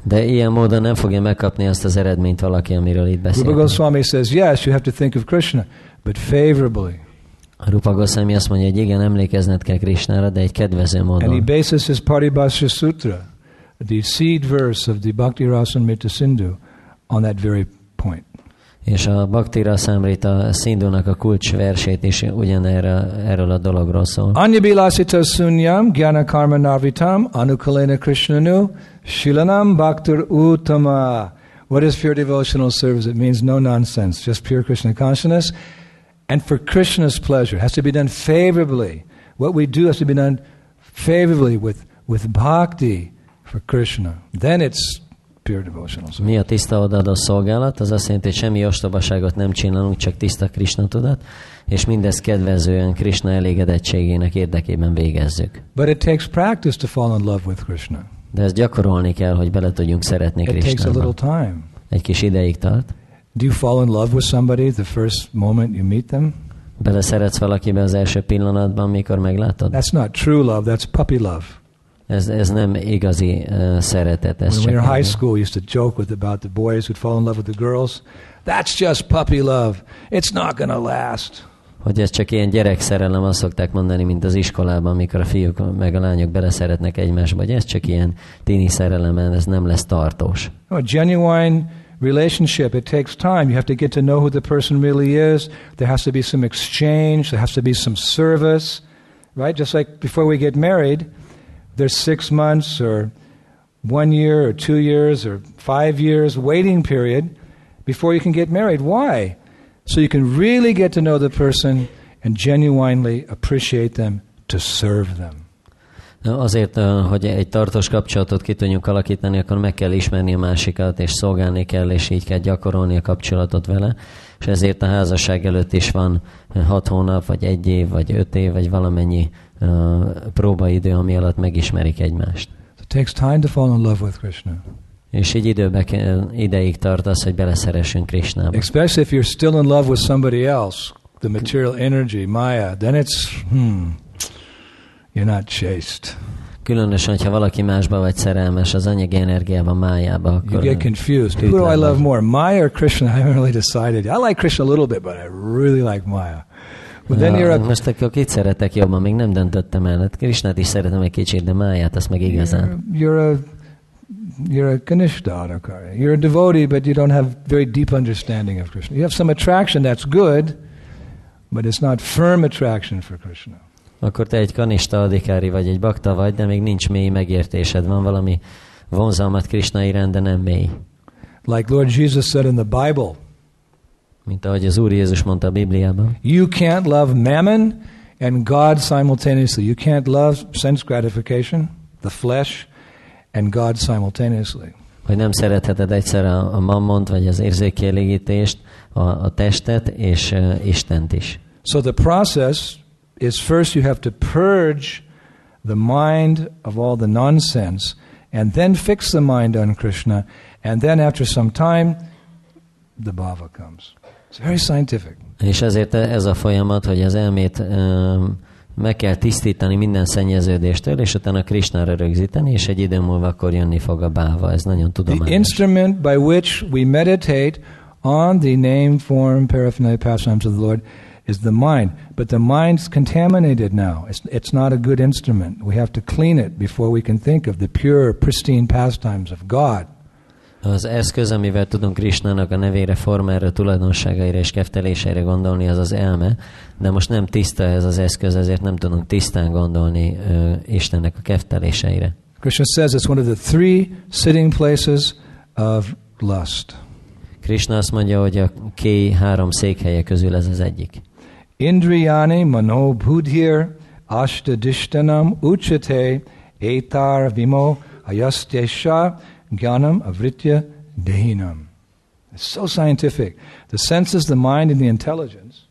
De ilyen módon nem fogja megkapni azt az eredményt valaki, amiről itt Rupa beszélünk. Goswami says, yes, you have to think of Krishna, but favorably. Rupa Goswami azt mondja, hogy igen, emlékezned kell Krishnára, de egy kedvező And he módon. bases his Paribhasha Sutra, the seed verse of the Bhakti Rasamrita Sindhu, on that very. És a Bhaktira Samrita Szindúnak a kulcs versét is ugyanerre, erről a dologról szól. Anyabilasita sunyam gyana karma narvitam anukalena krishnanu shilanam bhaktir uttama. What is pure devotional service? It means no nonsense, just pure Krishna consciousness. And for Krishna's pleasure, it has to be done favorably. What we do has to be done favorably with, with bhakti for Krishna. Then it's pure devotional service. Mi a tiszta odaadó szolgálat? Az azt jelenti, hogy semmi ostobaságot nem csinálunk, csak tiszta Krishna tudat, és mindezt kedvezően Krishna elégedettségének érdekében végezzük. But it takes practice to fall in love with Krishna. De ezt gyakorolni kell, hogy bele tudjunk szeretni It takes a little Krishnába. time. Egy kis ideig tart. Do you fall in love with somebody the first moment you meet them? Bele szeretsz valakibe az első pillanatban, mikor meglátod? That's not true love, that's puppy love. Ez, ez nem igazi uh, szeretet. Ez When we were in high school, we used to joke with about the boys who'd fall in love with the girls. That's just puppy love. It's not to last. hogy ez csak ilyen gyerekszerelem, azt szokták mondani, mint az iskolában, amikor a fiúk meg a lányok beleszeretnek egymásba, hogy ez csak ilyen tini szerelem, ez nem lesz tartós. A genuine relationship, it takes time. You have to get to know who the person really is. There has to be some exchange. There has to be some service, right? Just like before we get married, there's six months or one year or two years or five years waiting period before you can get married. Why? So you can really get to know the person and genuinely appreciate them to serve them. Azért, hogy egy tartós kapcsolatot ki tudjunk alakítani, akkor meg kell ismerni a másikat, és szolgálni kell, és így kell gyakorolni a kapcsolatot vele. És ezért a házasság előtt is van eh, hat hónap, vagy egy év, vagy öt év, vagy valamennyi próbaidő, ami alatt megismerik egymást. So it takes time to fall in love with Krishna, És így időbe kell, ideig tart az, hogy beleszeressünk Krishnába. especially if you're still in love with somebody else, the material energy, Maya. Then it's hmm, you're not chaste. Különösen, hogyha valaki másba vagy szerelmes, az anyagi energiában, májába, You akkor get confused. Who do I love more, Maya or Krishna? I haven't really decided. I like Krishna a little bit, but I really like Maya. Well, then you're most akkor kit szeretek jobban, még nem döntöttem el. Hát Krisnát is szeretem egy kicsit, de máját azt meg igazán. You're, you're a you're a Kanishta You're a devotee, but you don't have very deep understanding of Krishna. You have some attraction that's good, but it's not firm attraction for Krishna. Akkor te egy kanista adikári vagy, egy bakta vagy, de még nincs mély megértésed. Van valami vonzalmat Krishna iránt, de nem mély. Like Lord Jesus said in the Bible, Mint ahogy az Úr Jézus mondta a Bibliában. you can't love mammon and God simultaneously. You can't love sense gratification, the flesh, and God simultaneously. Hogy nem szeretheted egyszer a, a mammont, vagy az érzékielégítést, a, a testet, és uh, Istent is. So the process is first you have to purge the mind of all the nonsense and then fix the mind on Krishna and then after some time the bhava comes. It's very scientific. És ezért ez a folyamat, hogy az elmét um, meg kell tisztítani minden szennyeződéstől, és utána Krishnára rögzíteni, és egy idő múlva akkor jönni fog a báva. Ez nagyon The instrument by which we meditate on the name, form, paraphernalia, pastimes of the Lord is the mind. But the mind's contaminated now. It's, it's not a good instrument. We have to clean it before we can think of the pure, pristine pastimes of God. Az eszköz, amivel tudunk Krishnának a nevére, formára, tulajdonságaira és kefteléseire gondolni, az az elme, de most nem tiszta ez az eszköz, ezért nem tudunk tisztán gondolni ö, Istennek a kefteléseire. Krishna says it's one of the three sitting places of lust. Krishna azt mondja, hogy a kéj három székhelye közül ez az egyik. Indriyani mano budhir ashtadishtanam uchate etar vimo ayastesha jnanam avritya dehinam. It's so scientific. The senses, the mind, and the intelligence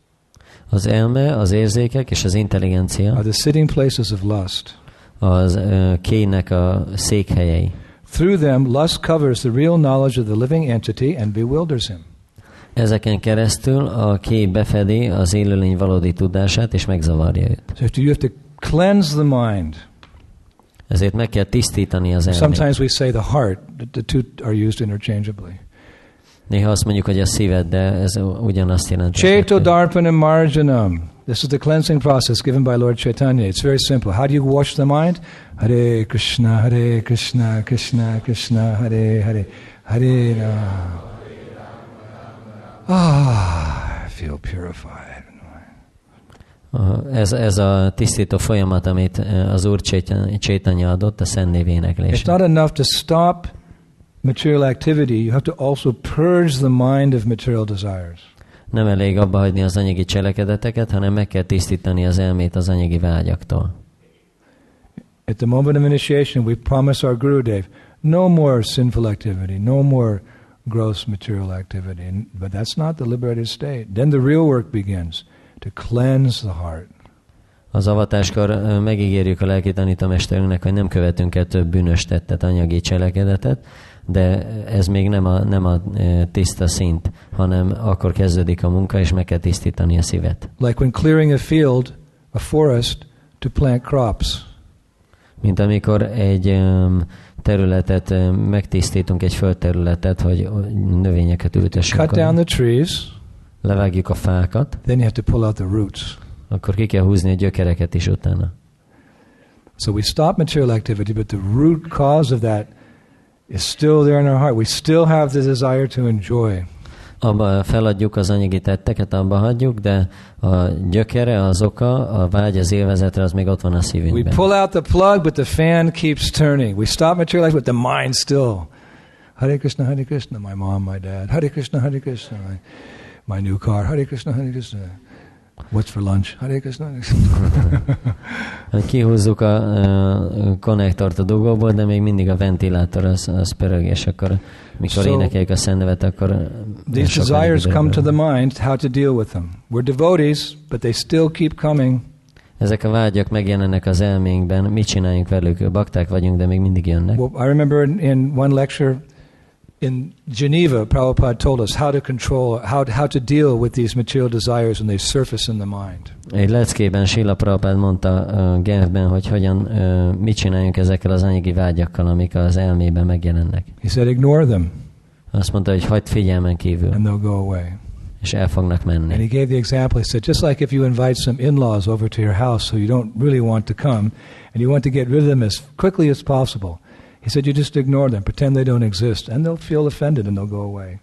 Az elme, az érzékek és az intelligencia are the sitting places of lust. az ö, kéjnek a székhelyei. Through them, lust covers the real knowledge of the living entity and bewilders him. Ezeken keresztül a kéj befedi az élőlény valódi tudását és megzavarja őt. So you have to cleanse the mind. Ezért meg kell tisztítani az elmét. Sometimes we say the heart. The, two are used interchangeably. Néha azt mondjuk, hogy a szíved, de ez ugyanazt jelenti. Cheto darpanam marjanam. This is the cleansing process given by Lord Chaitanya. It's very simple. How do you wash the mind? Hare Krishna, Hare Krishna, Krishna Krishna, Hare Hare, Hare Rama. Ah, I feel purified. Ez, ez a tisztító folyamat, amit eh, az Úr Csétanya adott a Szent Név It's not enough to stop material activity. You have to also purge the mind of material desires. Nem elég abba hagyni az anyagi cselekedeteket, hanem meg kell tisztítani az elmét az anyagi vágyaktól. At the moment of initiation, we promise our Gurudev no more sinful activity, no more gross material activity. But that's not the liberated state. Then the real work begins to cleanse the heart. Az avatáskor megígérjük a lelki tanítómesterünknek, hogy nem követünk el több bűnös tettet, anyagi cselekedetet, de ez még nem a, nem a tiszta szint, hanem akkor kezdődik a munka, és meg kell tisztítani a szívet. Like when clearing a field, a forest, to plant crops. Mint amikor egy területet megtisztítunk, egy földterületet, hogy növényeket ültessünk. Cut down the trees, Levágjuk a fákat, then you have to pull out the roots. akkor ki kell húzni a gyökereket is utána. So we stop material activity, but the root cause of that is still there in our heart. We still have the desire to enjoy. Abba feladjuk az anyagi tetteket, abba hagyjuk, de a gyökere, az oka, a vágy az élvezetre, az még ott van a We szívünkben. pull out the plug, but the fan keeps turning. We stop material activity, but the mind still. Hare Krishna, Hare Krishna, my mom, my dad. Hare Krishna, Hare Krishna, my, my new car. Hare Krishna, Hare Krishna. What's for lunch? Hare Krishna, Kihúzzuk a, a konnektort a dugóból, de még mindig a ventilátor az, az pörög, és akkor mikor So- énekeljük a szennevet, akkor These sokkal desires come to the mind, how to deal with them. We're devotees, but they still keep coming. Ezek a vágyak megjelennek az elménkben, mit csináljunk velük? Bakták vagyunk, de még mindig jönnek. Well, I remember in, in one lecture in Geneva, Prabhupada told us how to control, how, how to deal with these material desires when they surface in the mind. Egy leckében Silla Prabhupád mondta uh, Genfben, hogy hogyan, uh, mit csináljunk ezekkel az anyagi vágyakkal, amik az elmében megjelennek. He said, ignore them Azt mondta, hogy hagyd figyelmen kívül, and they'll go away. és el fognak And he gave the example. He said, just like if you invite some in laws over to your house who you don't really want to come, and you want to get rid of them as quickly as possible, he said, you just ignore them, pretend they don't exist, and they'll feel offended and they'll go away.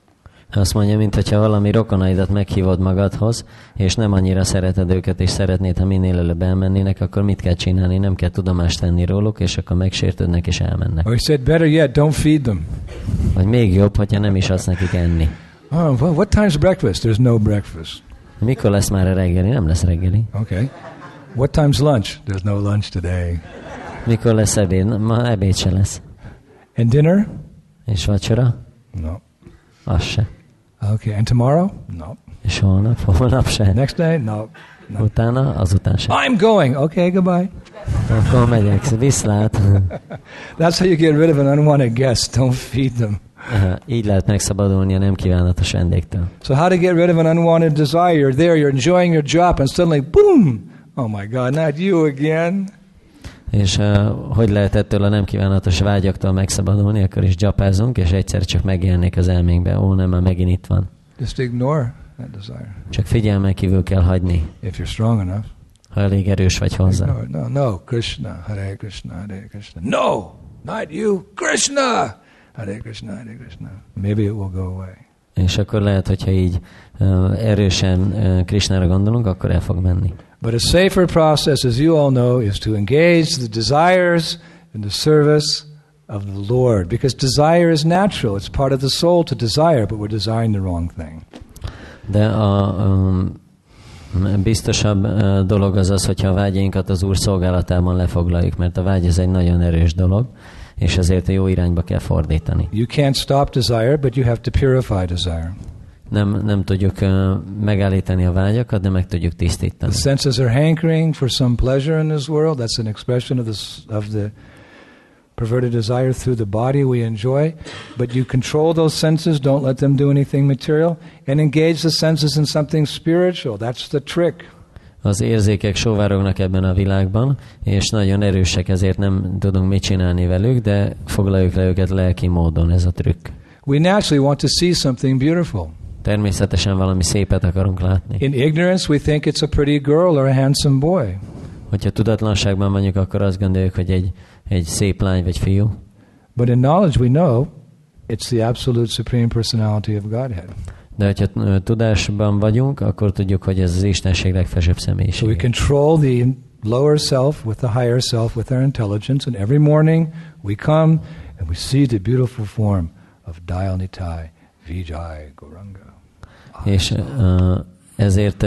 Azt mondja, mint hogyha valami rokonaidat meghívod magadhoz, és nem annyira szereted őket, és szeretnéd, ha minél előbb elmennének, akkor mit kell csinálni? Nem kell tudomást venni róluk, és akkor megsértődnek, és elmennek. Or he said, better yet, don't feed them. Vagy még jobb, hogyha nem is adsz nekik enni. Oh, well, what time's breakfast? There's no breakfast. Mikor lesz már a reggeli? Nem lesz reggeli. Okay. What time's lunch? There's no lunch today. Mikor lesz ebéd? Ma ebéd se lesz. And dinner? És vacsora? No. Az se. Okay. And tomorrow? No. És holnap? Holnap se. Next day? No. no. Utána? Azután se. I'm going. Okay, goodbye. Akkor megyek. Viszlát. That's how you get rid of an unwanted guest. Don't feed them. Így lehet megszabadulni a nem kívánatos vendégtől. So, how to get rid of an unwanted desire? You're there, you're enjoying your job, and suddenly, boom! Oh my God, not you again. És uh, hogy lehet ettől a nem kívánatos vágyaktól megszabadulni, akkor is gyapázunk, és egyszer csak megjelenik az elménkbe, ó, nem, már megint itt van. Just ignore that desire Csak figyelmen kívül kell hagyni, if you're strong enough. ha elég erős vagy hozzá. Ignore. No, no, Krishna, Hare Krishna, Hare Krishna. No, not you, Krishna. Hare Krishna, Hare Krishna. Maybe it will go away. És akkor lehet, hogyha így uh, erősen uh, Krishnára gondolunk, akkor el fog menni. But a safer process, as you all know, is to engage the desires in the service of the Lord. Because desire is natural. It's part of the soul to desire, but we're desiring the wrong thing. De a um, biztosabb uh, dolog az az, hogyha a vágyainkat az Úr szolgálatában lefoglaljuk, mert a vágy ez egy nagyon erős dolog, és ezért a jó irányba kell fordítani. You can't stop desire, but you have to purify desire. Nem, nem tudjuk uh, megállítani a vágyakat, de meg tudjuk tisztítani. The senses are hankering for some pleasure in this world. That's an expression of, this, of the perverted desire through the body we enjoy. But you control those senses, don't let them do anything material, and engage the senses in something spiritual. That's the trick. Az érzékek sóvárognak ebben a világban, és nagyon erősek, ezért nem tudunk mit csinálni velük, de foglaljuk le őket lelki módon, ez a trükk. We naturally want to see something beautiful. Természetesen valami szépet akarunk látni. In ignorance, we think it's a pretty girl or a handsome boy. Hogyha tudatlanságban vagyunk, akkor azt gondoljuk, hogy egy, egy szép lány vagy fiú. But in knowledge, we know it's the absolute supreme personality of Godhead. De hogyha tudásban vagyunk, akkor tudjuk, hogy ez az Istenség legfelsőbb So we control the lower self with the higher self with our intelligence, and every morning we come and we see the beautiful form of Dayal Nitai Vijay Goranga. És ezért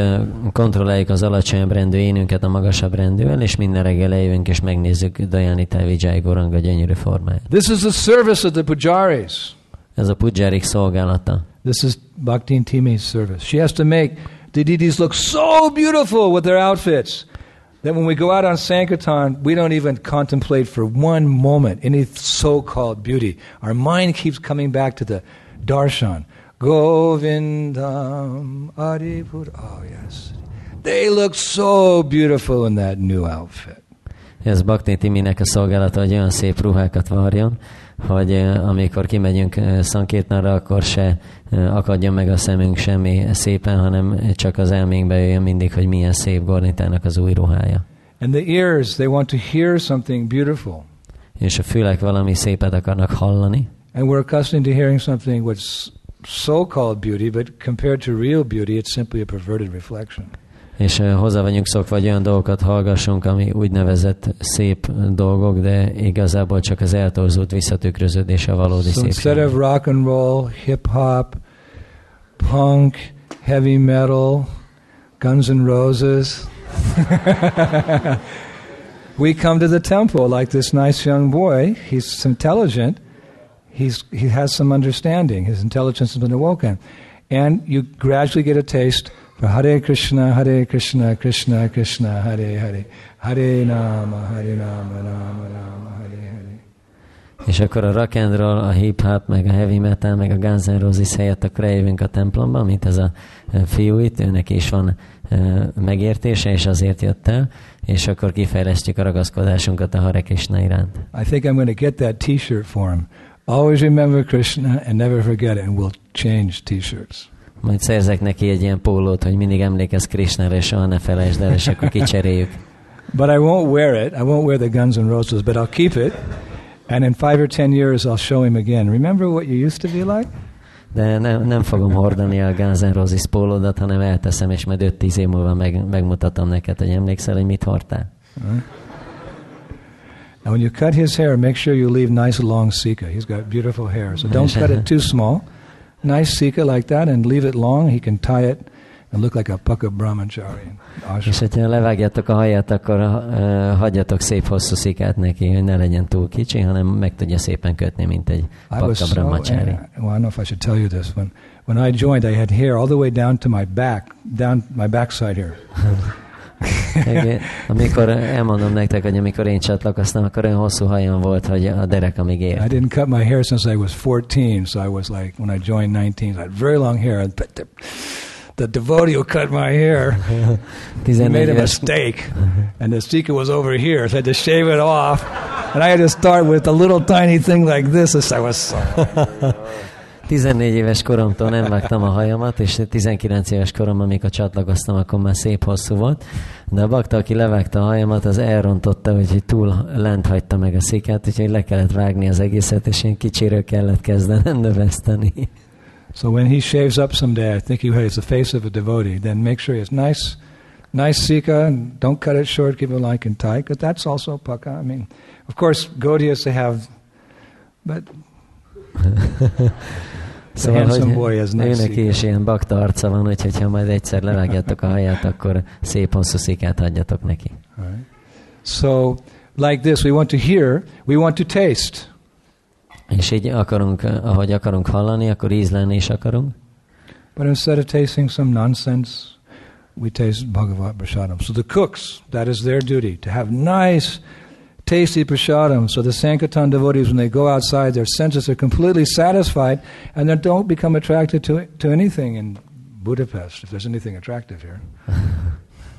kontrolláljuk az alacsonyabb rendű énünket a magasabb rendűvel, és minden reggel eljövünk és megnézzük Dajani Vijay Goranga gyönyörű formáját. This is the service of the pujaris. Ez a pudzsárik szolgálata. This is Bhakti Timi's service. She has to make the deities look so beautiful with their outfits that when we go out on Sankirtan, we don't even contemplate for one moment any so called beauty. Our mind keeps coming back to the darshan. Govindam Adipur. Oh, yes. They look so beautiful in that new outfit. Ez Bakti Timinek a szolgálata, hogy olyan szép ruhákat varjon, hogy eh, amikor kimegyünk eh, Szankértnarra, akkor se eh, akadjon meg a szemünk semmi szépen, hanem csak az elménkbe jöjjön mindig, hogy milyen szép Gornitának az új ruhája. And the ears, they want to hear something beautiful. És a fülek valami szépet akarnak hallani, And we're accustomed to hearing something what's so called beauty, but compared to real beauty, it's simply a perverted reflection. és eh, hozzá vagyunk szokva, hogy olyan dolgokat hallgassunk, ami úgynevezett szép dolgok, de igazából csak az eltorzult visszatükröződése a valódi So instead of rock and roll, hip hop, punk, heavy metal, Guns N' Roses, we come to the temple like this nice young boy. He's intelligent. He's, he has some understanding. His intelligence has been awoken. And you gradually get a taste for Hare Krishna, Hare Krishna, Krishna Krishna, Hare Hare, Hare Nama, Hare Nama, Nama Nama, Hare Hare. És akkor a rock and roll, a hip hop, meg a heavy metal, meg a Guns N' Roses helyett akkor eljövünk a templomba, mint ez a fiú itt, őnek is van megértése, és azért jött el, és akkor kifejlesztjük a ragaszkodásunkat a Hare Krishna iránt. I think I'm going to get that T-shirt for him. Always remember Krishna and never forget it, and we'll change T-shirts. Majd szerzek neki egy ilyen pólót, hogy mindig emlékezz Krishnára, és soha ne felejtsd el, és akkor kicseréljük. But I won't wear it. I won't wear the Guns N' Roses, but I'll keep it. And in five or ten years, I'll show him again. Remember what you used to be like? De nem, nem fogom hordani a Guns N' Roses pólódat, hanem elteszem, és majd 5-10 év múlva meg, megmutatom neked, hogy emlékszel, hogy mit hordtál. And when you cut his hair, make sure you leave nice long sika. He's got beautiful hair, so don't cut it too small. Nice sika like that, and leave it long. He can tie it and look like a pucka brahmachari. És hogyha levágjátok a haját, akkor uh, hagyjatok szép hosszú szikát neki, hogy ne legyen túl kicsi, hanem meg tudja szépen kötni, mint egy I was so, brahmachari. well, I don't know if I should tell you this. When, when I joined, I had hair all the way down to my back, down my backside here. Amikor elmondom nektek, hogy amikor én csatlakoztam, akkor olyan hosszú hajam volt, hogy a derekamig I ért. didn't cut my hair since I was 14, so I was like, when I joined 19, I had very long hair. And the, the, devotee who cut my hair, he made a mistake, and the stika was over here, so I had to shave it off. And I had to start with a little tiny thing like this. As I was, 14 éves koromtól nem vágtam a hajamat, és 19 éves korom, amikor csatlakoztam, akkor már szép hosszú volt. De a bakta, aki levágta a hajamat, az elrontotta, hogy túl lent hagyta meg a szikát, úgyhogy le kellett vágni az egészet, és én kicsiről kellett kezdenem növeszteni. So when he shaves up someday, I think he has the face of a devotee. Then make sure has nice, nice sika. Don't cut it short. Keep it like and tight. Because that's also paka. I mean, of course, Gaudiyas they have, but Szóval, hogy boy nice őnek is ilyen bakta arca van, úgyhogy ha majd egyszer levágjátok a haját, akkor szép hosszú szikát adjatok neki. Right. So, like this, we want to hear, we want to taste. És így akarunk, ahogy akarunk hallani, akkor ízlelni is akarunk. But instead of tasting some nonsense, we taste Bhagavat Prasadam. So the cooks, that is their duty, to have nice, tasty prasadam. So the Sankirtan devotees, when they go outside, their senses are completely satisfied and they don't become attracted to, to anything in Budapest, if there's anything attractive here.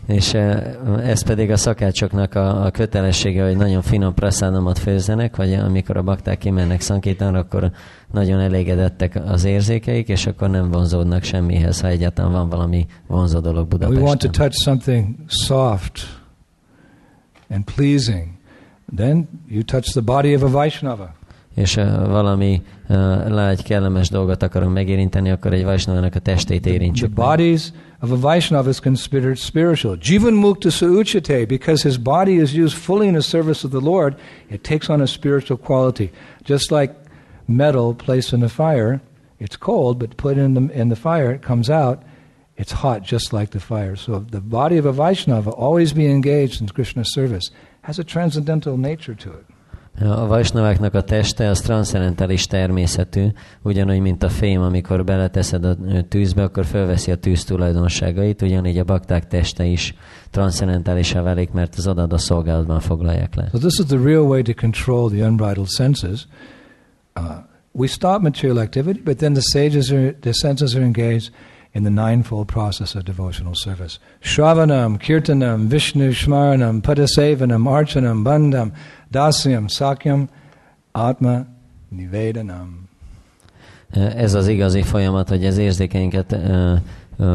És eh, ez pedig a szakácsoknak a, a kötelessége, hogy nagyon finom praszádomat főzzenek, vagy amikor a bakták kimennek szankítani, akkor nagyon elégedettek az érzékeik, és akkor nem vonzódnak semmihez, ha egyáltalán van valami vonzó dolog We want to touch something soft and pleasing. Then you touch the body of a Vaishnava. És uh, valami uh, lágy, kellemes dolgot akarunk megérinteni, akkor egy Vaisnavának a testét The érintsük meg. bodies of a Vaishnava is considered spiritual. Jivan mukta sauchate, because his body is used fully in the service of the Lord, it takes on a spiritual quality. Just like metal placed in a fire, it's cold, but put in the, in the fire, it comes out, it's hot just like the fire. So the body of a Vaishnava, always be engaged in Krishna's service, has a transcendental nature to it. A Vaisnaváknak a teste az transzcendentális természetű, ugyanúgy, mint a fém, amikor beleteszed a tűzbe, akkor felveszi a tűz tulajdonságait, ugyanígy a bakták teste is transzcendentálisá válik, mert az adat a szolgálatban foglalják le. So this is the real way to control the unbridled senses. Uh, we stop material activity, but then the sages are, the senses are engaged in the ninefold process of devotional service. Shravanam, Kirtanam, Vishnu Shmaranam, Padasevanam, Archanam, Bandham, Dasyam, Sakyam, Atma, Nivedanam. Ez az igazi folyamat, hogy az érzékeinket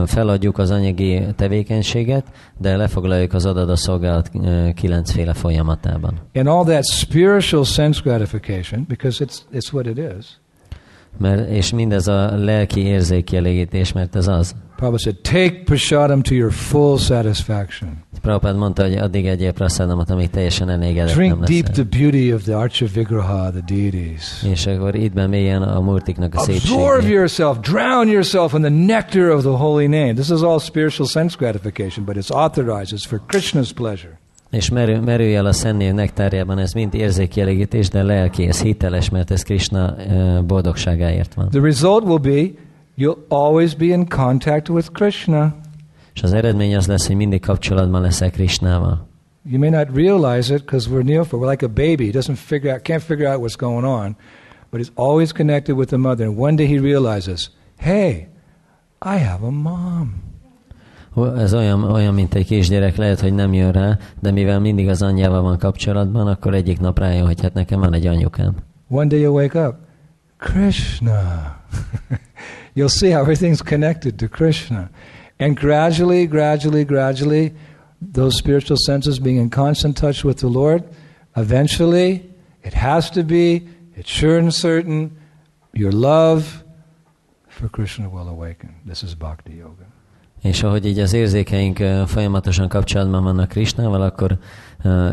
feladjuk az anyagi tevékenységet, de lefoglaljuk az adat a szolgálat kilencféle folyamatában. And all that spiritual sense gratification, because it's, it's what it is. Mert, és mindez a lelki érzékkielégítés, mert ez az. Prabhupada said, take prasadam to your full satisfaction. Prabhupád mondta, hogy addig egyéb praszádomat, amíg teljesen elégedett Drink nem deep the beauty of the Archa Vigraha, the deities. És akkor itt mélyen a murtiknak a Absorb szépségét. yourself, drown yourself in the nectar of the holy name. This is all spiritual sense gratification, but it's authorized. It's for Krishna's pleasure. És merül, merülj el a szennév nektárjában, ez mind érzékkielégítés, de lelki, ez hiteles, mert ez Krishna boldogságáért van. The result will be you'll always be in contact with Krishna. És az eredmény az lesz, hogy mindig kapcsolatban leszel Krishnával. You may not realize it because we're neophyte. We're like a baby. Doesn't figure out, can't figure out what's going on, but he's always connected with the mother. And one day he realizes, hey, I have a mom. Ez olyan, olyan, mint egy kisgyerek, lehet, hogy nem jön rá, de mivel mindig az anyjával van kapcsolatban, akkor egyik nap rájön, hogy hát nekem van egy anyukám. One day you'll wake up, Krishna. you'll see how everything's connected to Krishna. And gradually, gradually, gradually, those spiritual senses being in constant touch with the Lord, eventually, it has to be, it's sure and certain, your love for Krishna will awaken. This is Bhakti Yoga. És ahogy így az érzékeink folyamatosan kapcsolatban vannak Krishnával, akkor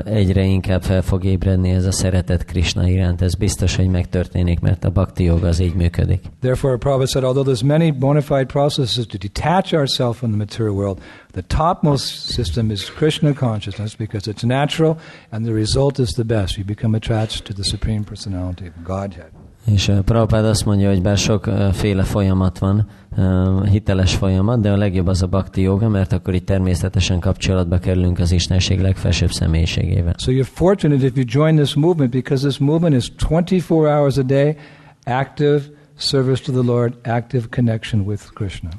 egyre inkább fel fog ébredni ez a szeretet Krishna iránt. Ez biztos, hogy megtörténik, mert a bhakti joga az így működik. Therefore, Prabhupada said, although there's many bona fide processes to detach ourselves from the material world, the topmost system is Krishna consciousness because it's natural and the result is the best. You become attached to the Supreme Personality of Godhead. És uh, Prabhupád azt mondja, hogy bár sokféle folyamat van, uh, hiteles folyamat, de a legjobb az a bhakti joga, mert akkor itt természetesen kapcsolatba kerülünk az Istenség legfelsőbb személyiségével. So you're fortunate if you join this movement because this movement is 24 hours a day, active service to the Lord, active connection with Krishna.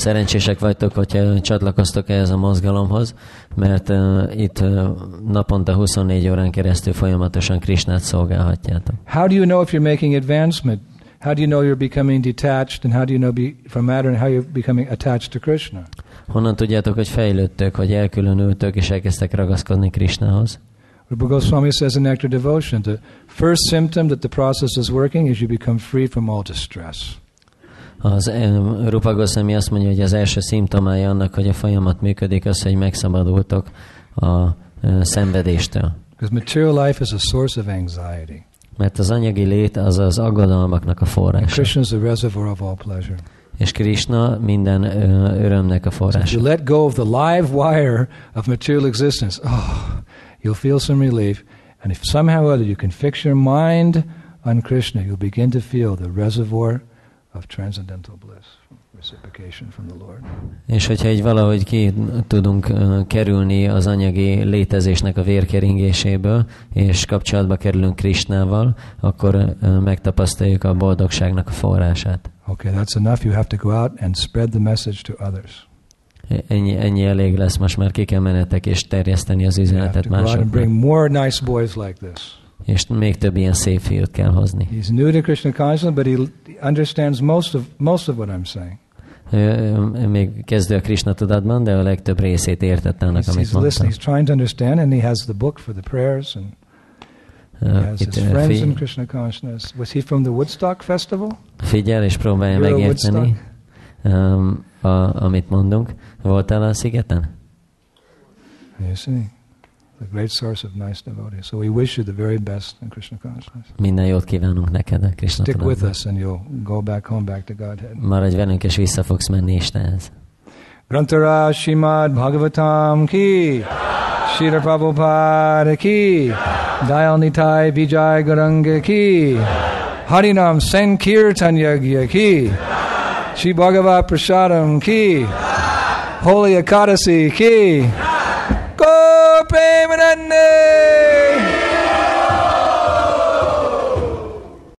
Szerencsések vagytok, hogyha csatlakoztok ehhez a mozgalomhoz, mert uh, itt uh, naponta 24 órán keresztül folyamatosan Krisnát szolgálhatjátok. How do you know if you're making advancement? how do you know you're becoming detached, and how do you know be, from matter, and how you're becoming attached to Krishna? Honnan tudjátok, hogy fejlődtök, hogy elkülönültök, és elkezdtek ragaszkodni Krishnahoz? Rupa Goswami says in Nectar Devotion, the first symptom that the process is working is you become free from all distress. Az em, Rupa Goswami azt mondja, hogy az első szimptomája annak, hogy a folyamat működik, az, hogy megszabadultok a szenvedéstől. Because material life is a source of anxiety. Mert az anyagi lét az az aggodalmaknak a forrása. Krishna is the reservoir of all pleasure. És Krishna minden örömnek a So forrása. you let go of the live wire of material existence, oh, you'll feel some relief. And if somehow or other you can fix your mind on Krishna, you'll begin to feel the reservoir of transcendental bliss, reciprocation from the Lord. És hogyha így valahogy ki tudunk kerülni az anyagi létezésnek a vérkeringéséből, és kapcsolatba kerülünk Krishnával, akkor megtapasztaljuk a boldogságnak a forrását. Okay, that's enough. You have to go out and spread the message to others. Ennyi, ennyi elég lesz, most már ki kell menetek és terjeszteni az üzenetet másoknak. bring more nice boys like this. És még több ilyen szép fiút kell hozni. He's new to Krishna consciousness, but he understands most of most of what I'm saying. Ő, még kezdő a Krishna tudatban, de a legtöbb részét értette annak, He's, amit he's mondtam. listening. He's trying to understand, and he has the book for the prayers, and he has his friends in Krishna consciousness. Was he from the Woodstock Festival? figyel és próbálja a megérteni, um, a, amit mondunk. Voltál a szigeten? You the great source of nice devotees. So we wish you the very best in Krishna consciousness. Minden jót kívánunk neked a Krishna Stick with us, and you'll go back home, back to Godhead. Maradj velünk, és vissza fogsz menni Istenhez. Grantara Shimad Bhagavatam ki, Shira Prabhupada ki, Dayal Nitai Vijay Garanga ki, Harinam Sankirtan Yagya ki, Shri Bhagavat Prasadam ki, Holy Ekadasi ki, Go Premanande!